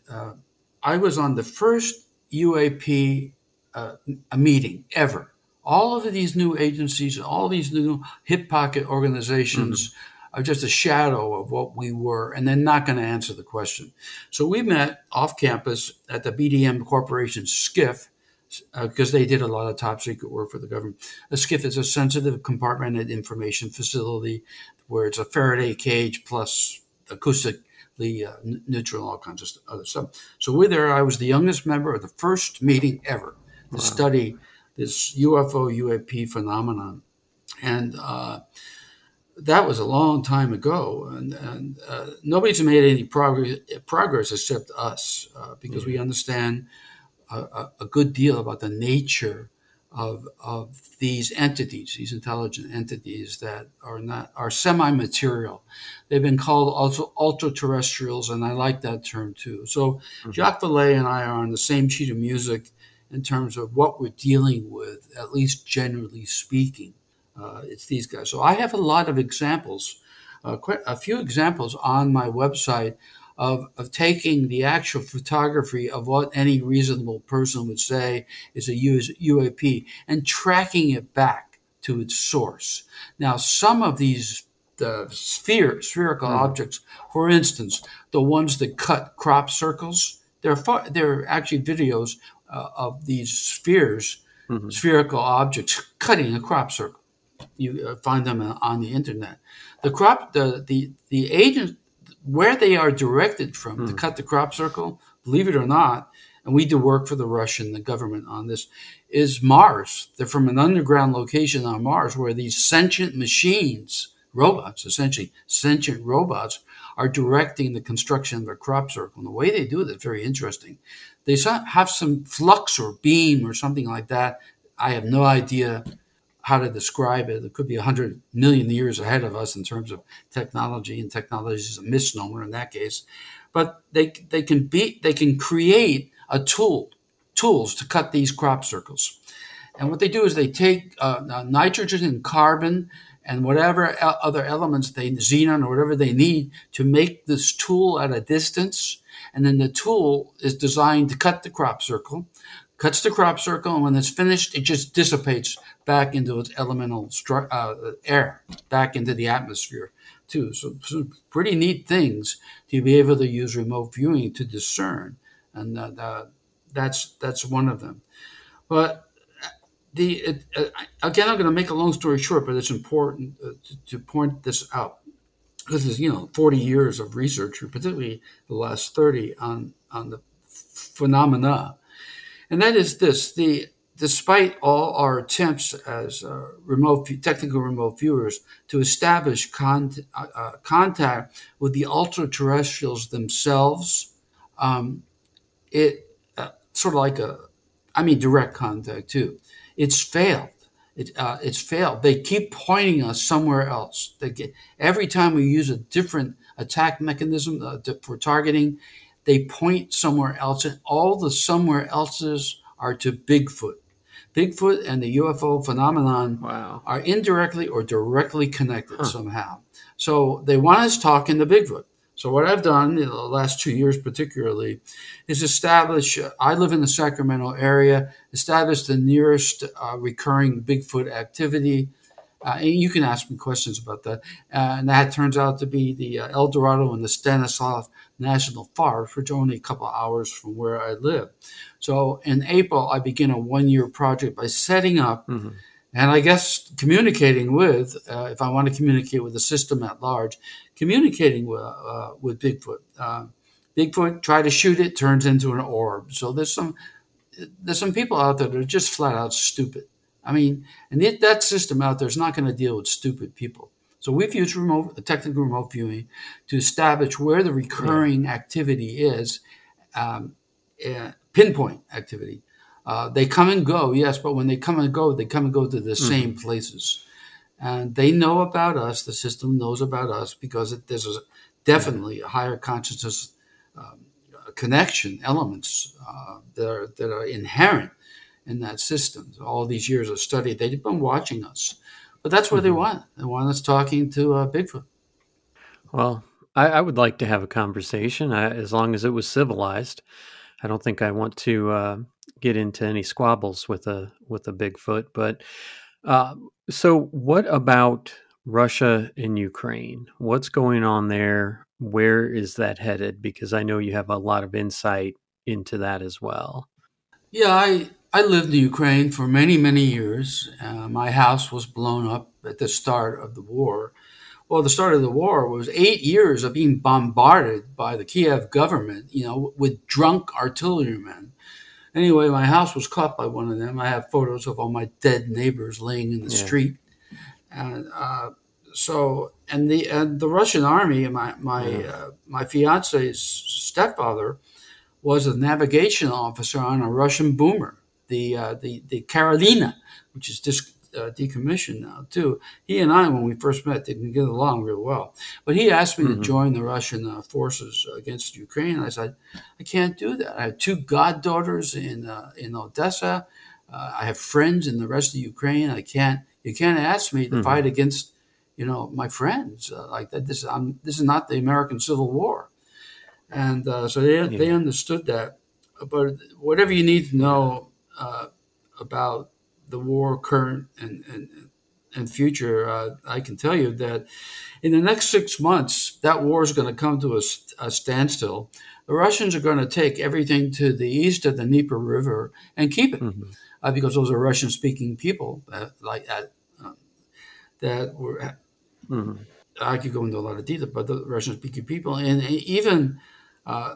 Speaker 3: I was on the first UAP uh, a meeting ever. All of these new agencies, all these new hip pocket organizations mm-hmm. are just a shadow of what we were, and they're not going to answer the question. So we met off campus at the BDM Corporation SCIF because uh, they did a lot of top secret work for the government. A SCIF is a sensitive compartmented information facility where it's a Faraday cage plus acoustic the uh, neutral and all kinds of other stuff. So we're there. I was the youngest member of the first meeting ever to wow. study this UFO UAP phenomenon, and uh, that was a long time ago. And, and uh, nobody's made any progress progress except us uh, because mm-hmm. we understand a, a, good deal about the nature of, of these entities, these intelligent entities that are not are semi-material. They've been called also ultra-terrestrials, and I like that term too. So mm-hmm. Jacques Vallée and I are on the same sheet of music in terms of what we're dealing with, at least generally speaking. Uh, it's these guys. So I have a lot of examples, uh, quite a few examples on my website of, of taking the actual photography of what any reasonable person would say is a UAP and tracking it back to its source. Now, some of these the sphere, spherical mm. objects, for instance, the ones that cut crop circles, they're, far, they're actually videos uh, of these spheres, mm-hmm. spherical objects cutting a crop circle. You uh, find them on the internet. The crop, the the the agent where they are directed from hmm. to cut the crop circle, believe it or not, and we do work for the Russian the government on this, is Mars. They're from an underground location on Mars where these sentient machines, robots, essentially sentient robots, are directing the construction of their crop circle. And the way they do it is very interesting. They have some flux or beam or something like that. I have no idea how to describe it. It could be 100 million years ahead of us in terms of technology, and technology is a misnomer in that case. But they, they can be they can create a tool tools to cut these crop circles. And what they do is they take uh, nitrogen and carbon and whatever other elements they xenon or whatever they need to make this tool at a distance. And then the tool is designed to cut the crop circle, cuts the crop circle, and when it's finished, it just dissipates back into its elemental stru- uh, air, back into the atmosphere too. So, so, pretty neat things to be able to use remote viewing to discern, and uh, that's that's one of them. But the it, uh, again, I'm going to make a long story short, but it's important uh, to, to, point this out. This is you know 40 years of research, particularly the last 30 on on the phenomena, and that is this: the despite all our attempts as uh, remote technical remote viewers to establish con- uh, uh, contact with the ultra terrestrials themselves, um, it uh, sort of like a, I mean, direct contact too it's failed. It, uh, it's failed. They keep pointing us somewhere else. Get, every time we use a different attack mechanism uh, for targeting, they point somewhere else, and all the somewhere else's are to Bigfoot. Bigfoot and the UFO phenomenon
Speaker 1: wow.
Speaker 3: are indirectly or directly connected huh. somehow. So they want us talking to Bigfoot. So what I've done in the last two years, particularly, is establish. I live in the Sacramento area. Establish the nearest uh, recurring Bigfoot activity. Uh, and you can ask me questions about that. Uh, and that turns out to be the uh, El Dorado and the Stanislaus National Forest, which only a couple hours from where I live. So in April, I begin a one-year project by setting up. Mm-hmm and I guess communicating with, uh, if I want to communicate with the system at large, communicating with, uh, with Bigfoot. Uh, Bigfoot try to shoot it, turns into an orb. So there's some there's some people out there that are just flat out stupid. I mean, and it, that system out there is not going to deal with stupid people. So we've used remote technical remote viewing to establish where the recurring yeah. activity is, um, uh, pinpoint activity. Uh, they come and go, yes, but when they come and go, they come and go to the mm-hmm. same places. And they know about us, the system knows about us because it, there's a, definitely a higher consciousness um, connection elements uh, that, are, that are inherent in that system. All these years of study, they've been watching us. But that's what mm-hmm. they want. They want us talking to uh, Bigfoot.
Speaker 1: Well, I, I, would like to have a conversation I, as long as it was civilized. I don't think I want to uh, get into any squabbles with a with a Bigfoot. But uh, so, what about Russia and Ukraine? What's going on there? Where is that headed? Because I know you have a lot of insight into that as well.
Speaker 3: Yeah, I I lived in Ukraine for many many years. Uh, my house was blown up at the start of the war. Well, the start of the war was eight years of being bombarded by the Kiev government, you know, with drunk artillerymen Anyway, my house was caught by one of them. I have photos of all my dead neighbors laying in the yeah. street, and uh, so and the and the Russian army. My my yeah. uh, my fiance's stepfather was a navigation officer on a Russian boomer, the uh, the the Karolina, which is dis- uh, decommissioned now too. He and I, when we first met, didn't get along real well. But he asked me mm-hmm. to join the Russian uh, forces against Ukraine. I said, I can't do that. I have two goddaughters in uh, in Odessa. Uh, I have friends in the rest of Ukraine. I can't. You can't ask me to mm-hmm. fight against, you know, my friends uh, like that. This I'm, this is not the American Civil War, and uh, so they yeah. they understood that. But whatever you need to know about the war current and, and, and future, uh, I can tell you that in the next six months, that war is going to come to a, a, standstill. The Russians are going to take everything to the east of the Dnieper River and keep it, mm-hmm. uh, because those are Russian-speaking people that, like that, uh, that were. Mm-hmm. I could go into a lot of detail, but the Russian-speaking people, and even uh,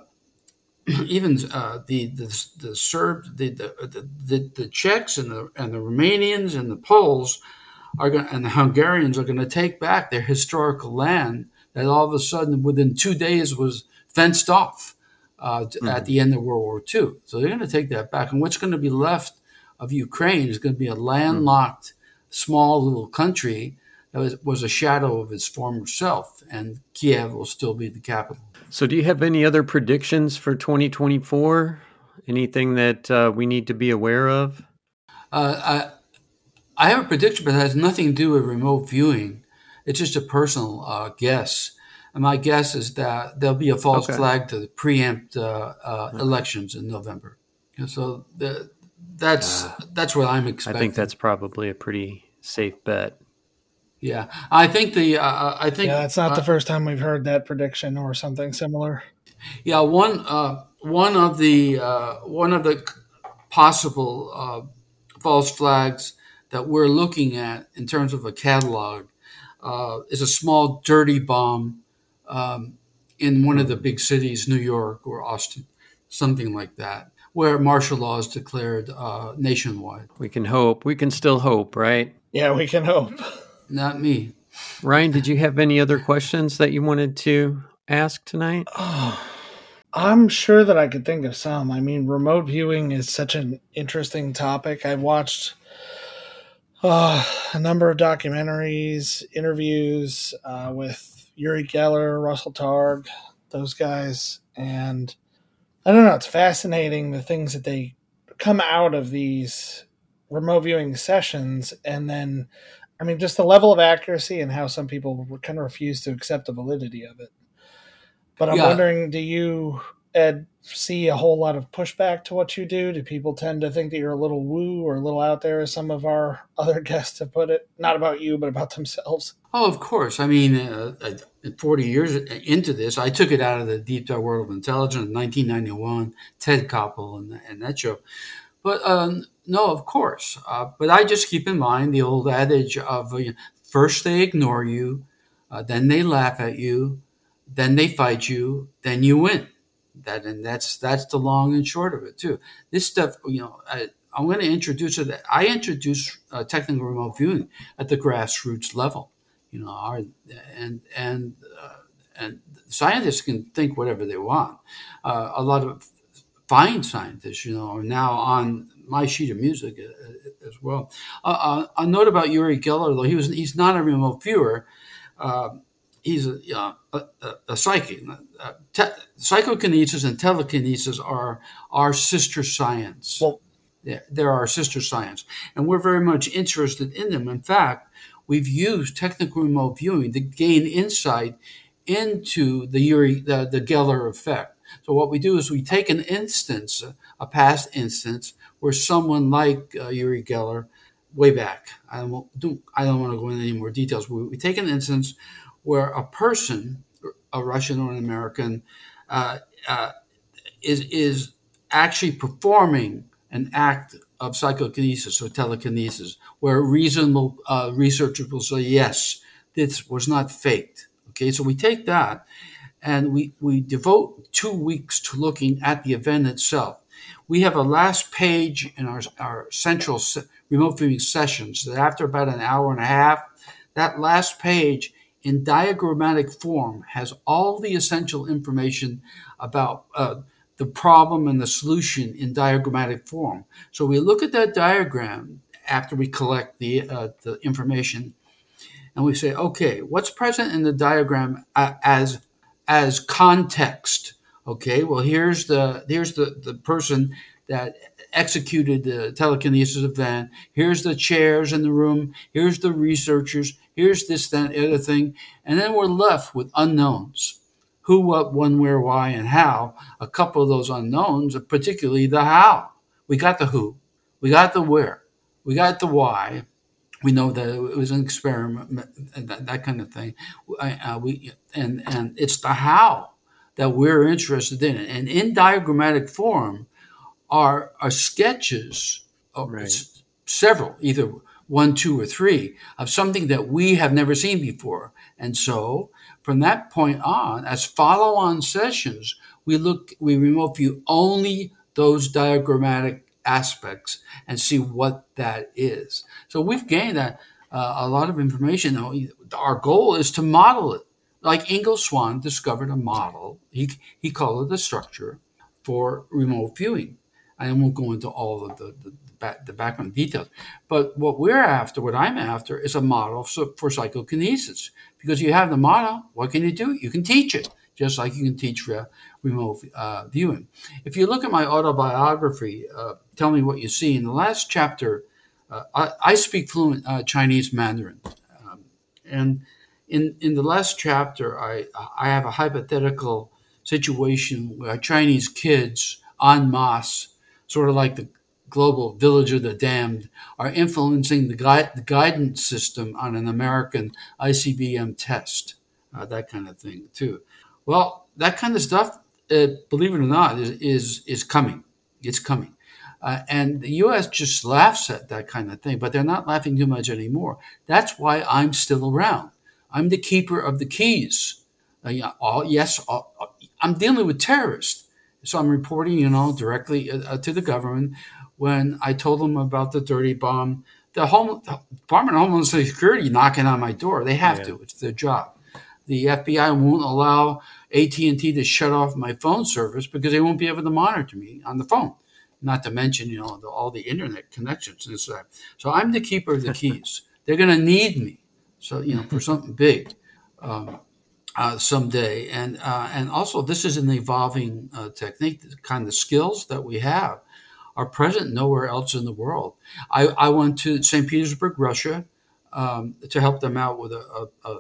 Speaker 3: even uh, the, the the Serbs, the the, the the Czechs and the and the Romanians and the Poles are going and the Hungarians are going to take back their historical land that all of a sudden within two days was fenced off uh, mm-hmm. at the end of World War II. So they're going to take that back, and what's going to be left of Ukraine is going to be a landlocked mm-hmm. small little country that was, was a shadow of its former self, and Kiev will still be the capital.
Speaker 1: So, do you have any other predictions for 2024? Anything that uh, we need to be aware of?
Speaker 3: Uh, I, I have a prediction, but it has nothing to do with remote viewing. It's just a personal uh, guess. And my guess is that there'll be a false okay. flag to preempt uh, uh, elections in November. And so the, that's uh, that's what I'm expecting.
Speaker 1: I think that's probably a pretty safe bet.
Speaker 3: Yeah, I think the uh, I think
Speaker 2: yeah, it's not the first time we've heard that prediction or something similar.
Speaker 3: Yeah, one uh, one of the uh, one of the possible uh, false flags that we're looking at in terms of a catalog uh, is a small dirty bomb um, in one of the big cities, New York or Austin, something like that, where martial law is declared uh, nationwide.
Speaker 1: We can hope. We can still hope, right?
Speaker 2: Yeah, we can hope.
Speaker 3: Not me.
Speaker 1: Ryan, did you have any other questions that you wanted to ask tonight?
Speaker 2: Oh, I'm sure that I could think of some. I mean, remote viewing is such an interesting topic. I've watched uh, a number of documentaries, interviews uh, with Uri Geller, Russell Targ, those guys, and I don't know. It's fascinating the things that they come out of these remote viewing sessions, and then, I mean, just the level of accuracy and how some people kind of refuse to accept the validity of it. But I'm yeah. wondering, do you Ed see a whole lot of pushback to what you do? Do people tend to think that you're a little woo or a little out there, as some of our other guests have put it? Not about you, but about themselves.
Speaker 3: Oh, of course. I mean, uh, 40 years into this, I took it out of the deep dark world of intelligence in 1991, Ted Koppel and, and that show. But um, no, of course. Uh, but I just keep in mind the old adage of first they ignore you, uh, then they laugh at you, then they fight you, then you win. That and that's that's the long and short of it too. This stuff you know I, i'm going to introduce it i introduce uh, technical remote viewing at the grassroots level you know our, and and uh, and scientists can think whatever they want. Uh, a lot of fine scientists you know are now on my sheet of music uh, uh, as well uh, a note about Uri Geller though he was he's not a remote viewer he's a, uh, a, a, psychic. Uh, te- psychokinesis and telekinesis are our sister science. Well, yeah, they're our sister science, and we're very much interested in them. In fact, we've used technical remote viewing to gain insight into the Uri, the, the Geller effect. So what we do is we take an instance, a past instance, where someone like uh, Uri Geller, way back, I don't, do, I don't want to go into any more details. We, we take an instance where a person, a Russian or an American, uh, uh, is is actually performing an act of psychokinesis or telekinesis, where reasonable uh, researchers will say, yes, this was not faked. Okay, so we take that and we, we devote two weeks to looking at the event itself. We have a last page in our, our central remote viewing sessions that after about an hour and a half, that last page in diagrammatic form has all the essential information about uh, the problem and the solution in diagrammatic form. So we look at that diagram after we collect the, uh, the information and we say, okay, what's present in the diagram uh, as, as context? Okay, well, here's the, here's the, the person that executed the telekinesis event. Here's the chairs in the room. Here's the researchers. Here's this, that, other thing. And then we're left with unknowns who, what, when, where, why, and how. A couple of those unknowns, particularly the how. We got the who, we got the where, we got the why. We know that it was an experiment, that, that kind of thing. Uh, we, and, and it's the how that we're interested in. And in diagrammatic form, are are sketches, right. s- several, either one, two, or three, of something that we have never seen before. And so, from that point on, as follow-on sessions, we look, we remote view only those diagrammatic aspects and see what that is. So we've gained a, uh, a lot of information. Our goal is to model it. Like Ingo Swann discovered a model, he, he called it the structure for remote viewing. I won't go into all of the, the the background details. But what we're after, what I'm after, is a model for, psychokinesis. Because you have the model, what can you do? You can teach it, just like you can teach re- remote uh, viewing. If you look at my autobiography, uh, tell me what you see. In the last chapter, uh, I, I, speak fluent uh, Chinese Mandarin, um, and in in the last chapter, I I have a hypothetical situation where Chinese kids en masse, sort of like the global village of the damned, are influencing the, gui- the guidance system on an American ICBM test, uh, that kind of thing too. Well, that kind of stuff, uh, believe it or not, is is, is coming. It's coming. Uh, and the U.S. just laughs at that kind of thing, but they're not laughing too much anymore. That's why I'm still around. I'm the keeper of the keys. Uh, yeah, all, yes, all, I'm dealing with terrorists. So I'm reporting, you know, directly uh, uh, to the government. When I told them about the dirty bomb, the, home, the Department of Homeland Security knocking on my door. They have yeah. to. It's their job. The FBI won't allow AT&T to shut off my phone service because they won't be able to monitor me on the phone. Not to mention, you know, the, all the internet connections and stuff. So I'm the keeper of the keys. They're going to need me. So you know, for something big. Um, uh, someday. And uh, and also, this is an evolving uh, technique. The kind of skills that we have are present nowhere else in the world. I, I went to St. Petersburg, Russia, um, to help them out with a, a, a.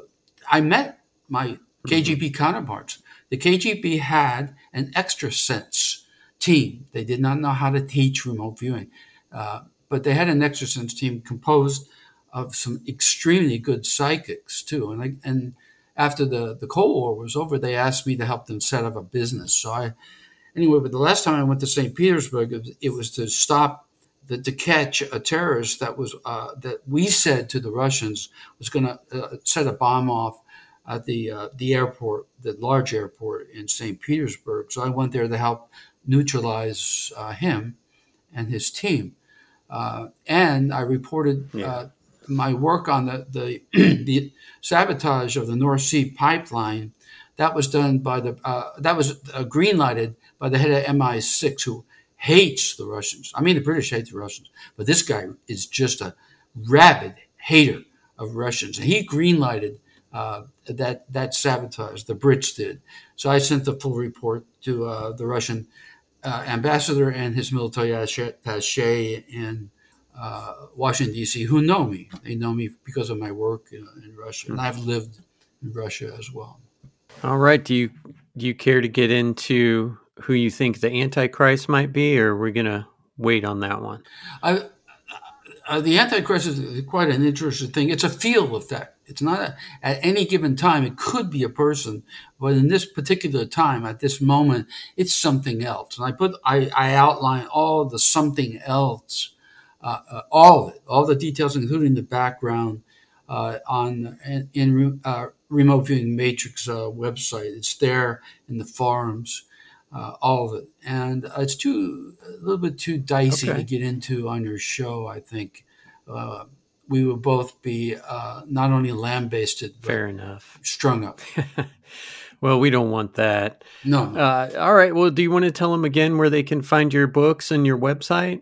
Speaker 3: I met my KGB mm-hmm. counterparts. The KGB had an extrasense team. They did not know how to teach remote viewing, uh, but they had an extrasense team composed of some extremely good psychics too. And I, and after the, the Cold War was over, they asked me to help them set up a business. So I, anyway, but the last time I went to St. Petersburg, it was, it was to stop the, to catch a terrorist that was uh, that we said to the Russians was going to uh, set a bomb off at the uh, the airport, the large airport in St. Petersburg. So I went there to help neutralize uh, him and his team. Uh, and I reported yeah. My work on the, the, the sabotage of the North Sea pipeline, that was done by the uh, that was uh, green lighted by the head of MI6 who hates the Russians. I mean, the British hate the Russians, but this guy is just a rabid hater of Russians. And he greenlighted uh, that that sabotage. The Brits did. So I sent the full report to uh, the Russian uh, ambassador and his military attaché in uh, Washington D.C. who know me. They know me because of my work in, in Russia, and I've lived in Russia as well.
Speaker 1: All right. Do you do you care to get into who you think the Antichrist might be, or we're gonna wait on that one?
Speaker 3: I, uh, the Antichrist is quite an interesting thing. It's a field effect. It's not a, at any given time. It could be a person, but in this particular time, at this moment, it's something else. And I put I, I outline all the something else uh, uh, all of it, all the details, including the background uh, on in, in uh, remote viewing matrix uh, website. It's there in the forums, uh, all of it, and it's too a little bit too dicey okay. to get into on your show. I think we would both be not only lambasted,
Speaker 1: fair enough,
Speaker 3: strung up.
Speaker 1: Well, we don't want that.
Speaker 3: No.
Speaker 1: Uh, all right. Well, do you want to tell them again where they can find your books and your website?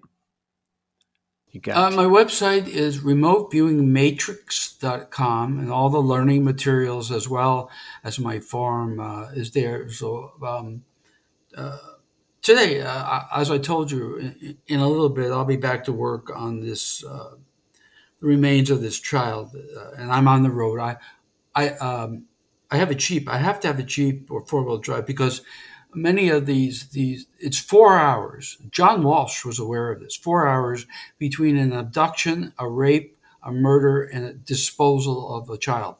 Speaker 3: Uh, my website is remoteviewingmatrix.com and all the learning materials as well as my forum uh, is there. So um, uh, today, uh, as I told you, in, in, a little bit, I'll be back to work on this uh, the remains of this child, uh, and I'm on the road. I I um, I have a Jeep. I have to have a Jeep or four wheel drive because many of these these it's four hours. John Walsh was aware of this. Four hours between an abduction, a rape, a murder, and a disposal of a child.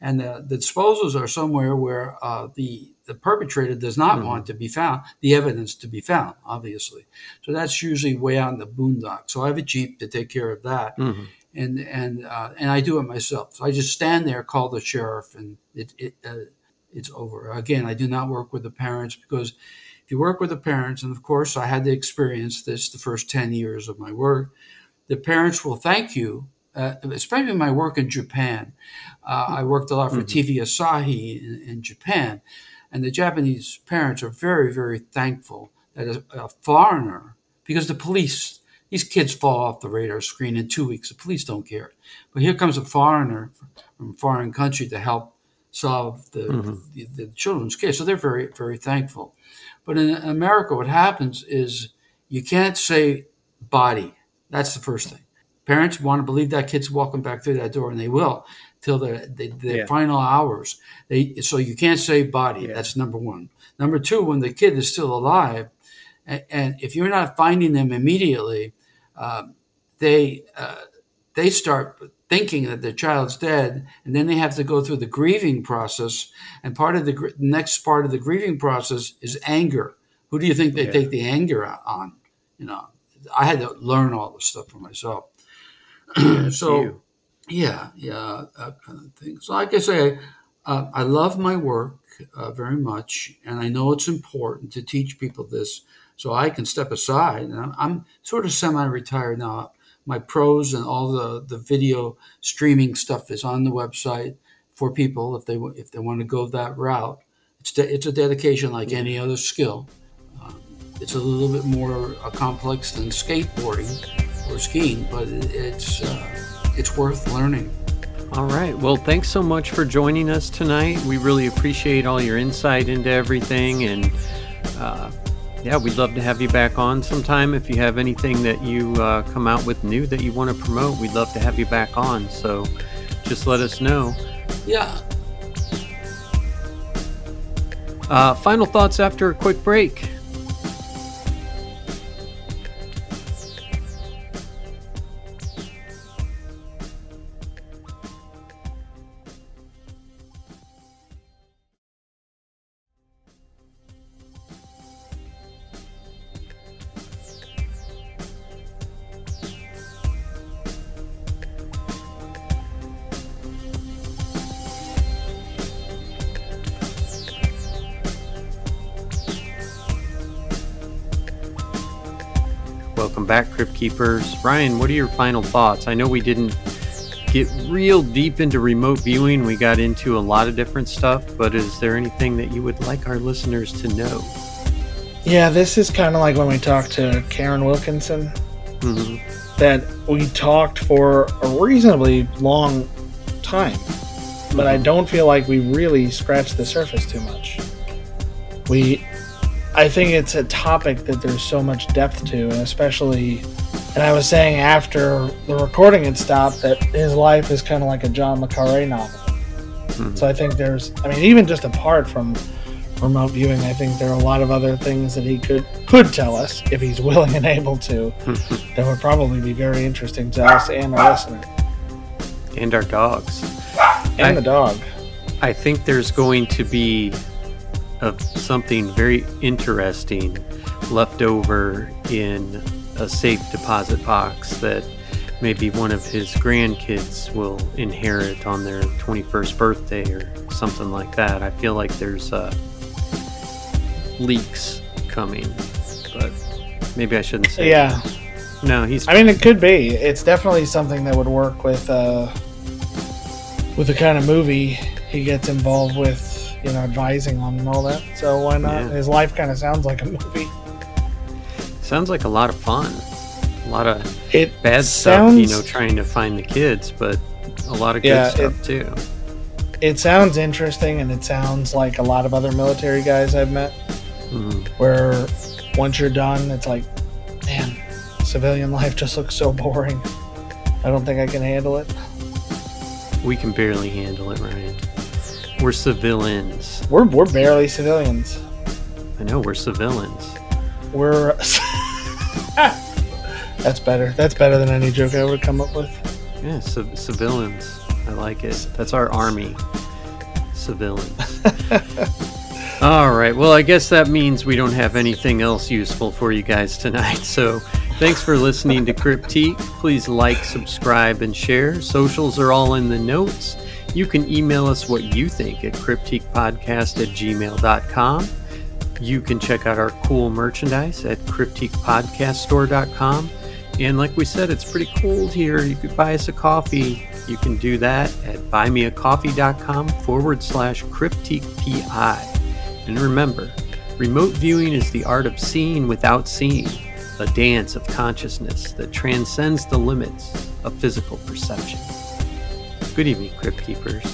Speaker 3: And the, the disposals are somewhere where uh, the the perpetrator does not mm-hmm. want to be found, the evidence to be found, obviously. So that's usually way out in the boondock. So I have a jeep to take care of that. Mm-hmm and and uh, and I do it myself. So I just stand there, call the sheriff, and it, it uh, it's over. Again, I do not work with the parents because if you work with the parents, and of course I had to experience this the first 10 years of my work, the parents will thank you, uh, especially my work in Japan. Uh, I worked a lot for mm-hmm. TV Asahi in, in, Japan, and the Japanese parents are very, very thankful that a, a foreigner, because the police these kids fall off the radar screen in two weeks. The police don't care. But here comes a foreigner from a foreign country to help solve the, mm-hmm. the, the, children's case. So they're very, very thankful. But in America, what happens is you can't say body. That's the first thing. Parents want to believe that kid's walking back through that door, and they will till the, the, the yeah. final hours. They, so you can't say body. Yeah. That's number one. Number two, when the kid is still alive, and, and if you're not finding them immediately, uh, they uh, they start thinking that their child's dead, and then they have to go through the grieving process. And part of the next part of the grieving process is anger. Who do you think they yeah. take the anger on? You know, I had to learn all this stuff for myself. so, yeah, yeah, that kind of thing. So, like I say, uh, I love my work uh, very much, and I know it's important to teach people this so I can step aside. And I'm, I'm sort of semi-retired now. My pros and all the, the video streaming stuff is on the website for people if they if they want to go that route. It's de- it's a dedication like any other skill. Um, it's a little bit more uh, complex than skateboarding or skiing, but it, it's uh, it's worth learning.
Speaker 1: All right. Well, thanks so much for joining us tonight. We really appreciate all your insight into everything and. Yeah, we'd love to have you back on sometime. If you have anything that you uh, come out with new that you want to promote, we'd love to have you back on. So just let us know.
Speaker 3: Yeah.
Speaker 1: Uh, final thoughts after a quick break. Keepers. Ryan, what are your final thoughts? I know we didn't get real deep into remote viewing. We got into a lot of different stuff, but is there anything that you would like our listeners to know?
Speaker 2: Yeah, this is kind of like when we talked to Karen Wilkinson. Mm-hmm. That we talked for a reasonably long time, but mm-hmm. I don't feel like we really scratched the surface too much. We I think it's a topic that there's so much depth to, and especially, and I was saying after the recording had stopped that his life is kind of like a John le Carre novel. Mm-hmm. So I think there's, I mean, even just apart from remote viewing, I think there are a lot of other things that he could could tell us if he's willing and able to. that would probably be very interesting to us and our listener,
Speaker 1: and our dogs,
Speaker 2: and I, the dog.
Speaker 1: I think there's going to be of something very interesting left over in a safe deposit box that maybe one of his grandkids will inherit on their 21st birthday or something like that. I feel like there's uh, leaks coming, but maybe I shouldn't say.
Speaker 2: Yeah.
Speaker 1: That. No, he's.
Speaker 2: I mean, it could be. It's definitely something that would work with uh, with the kind of movie he gets involved with you know, advising on and all that. So why not? Yeah. His life kind of sounds like a movie.
Speaker 1: Sounds like a lot of fun. A lot of
Speaker 2: it
Speaker 1: bad sounds, stuff, you know, trying to find the kids, but a lot of good yeah, stuff
Speaker 2: it,
Speaker 1: too.
Speaker 2: It sounds interesting, and it sounds like a lot of other military guys I've met, mm-hmm. where once you're done, it's like, man, civilian life just looks so boring. I don't think I can handle it.
Speaker 1: We can barely handle it, Ryan. We're civilians.
Speaker 2: We're we're barely civilians.
Speaker 1: I know we're civilians.
Speaker 2: We're. That's better. That's better than any joke I would come up with.
Speaker 1: Yeah, civilians. I like it. That's our army. Civilians. All right. Well, I guess that means we don't have anything else useful for you guys tonight. So, thanks for listening to Cryptique. Please like, subscribe, and share. Socials are all in the notes. You can email us what you think at cryptiquepodcast at gmail.com. You can check out our cool merchandise at cryptiquepodcaststore.com. And like we said, it's pretty cold here. You could buy us a coffee. You can do that at buymeacoffee.com forward slash cryptiquepi. And remember, remote viewing is the art of seeing without seeing. a dance of consciousness that transcends the limits of physical perception. Good evening, Crypt Keepers.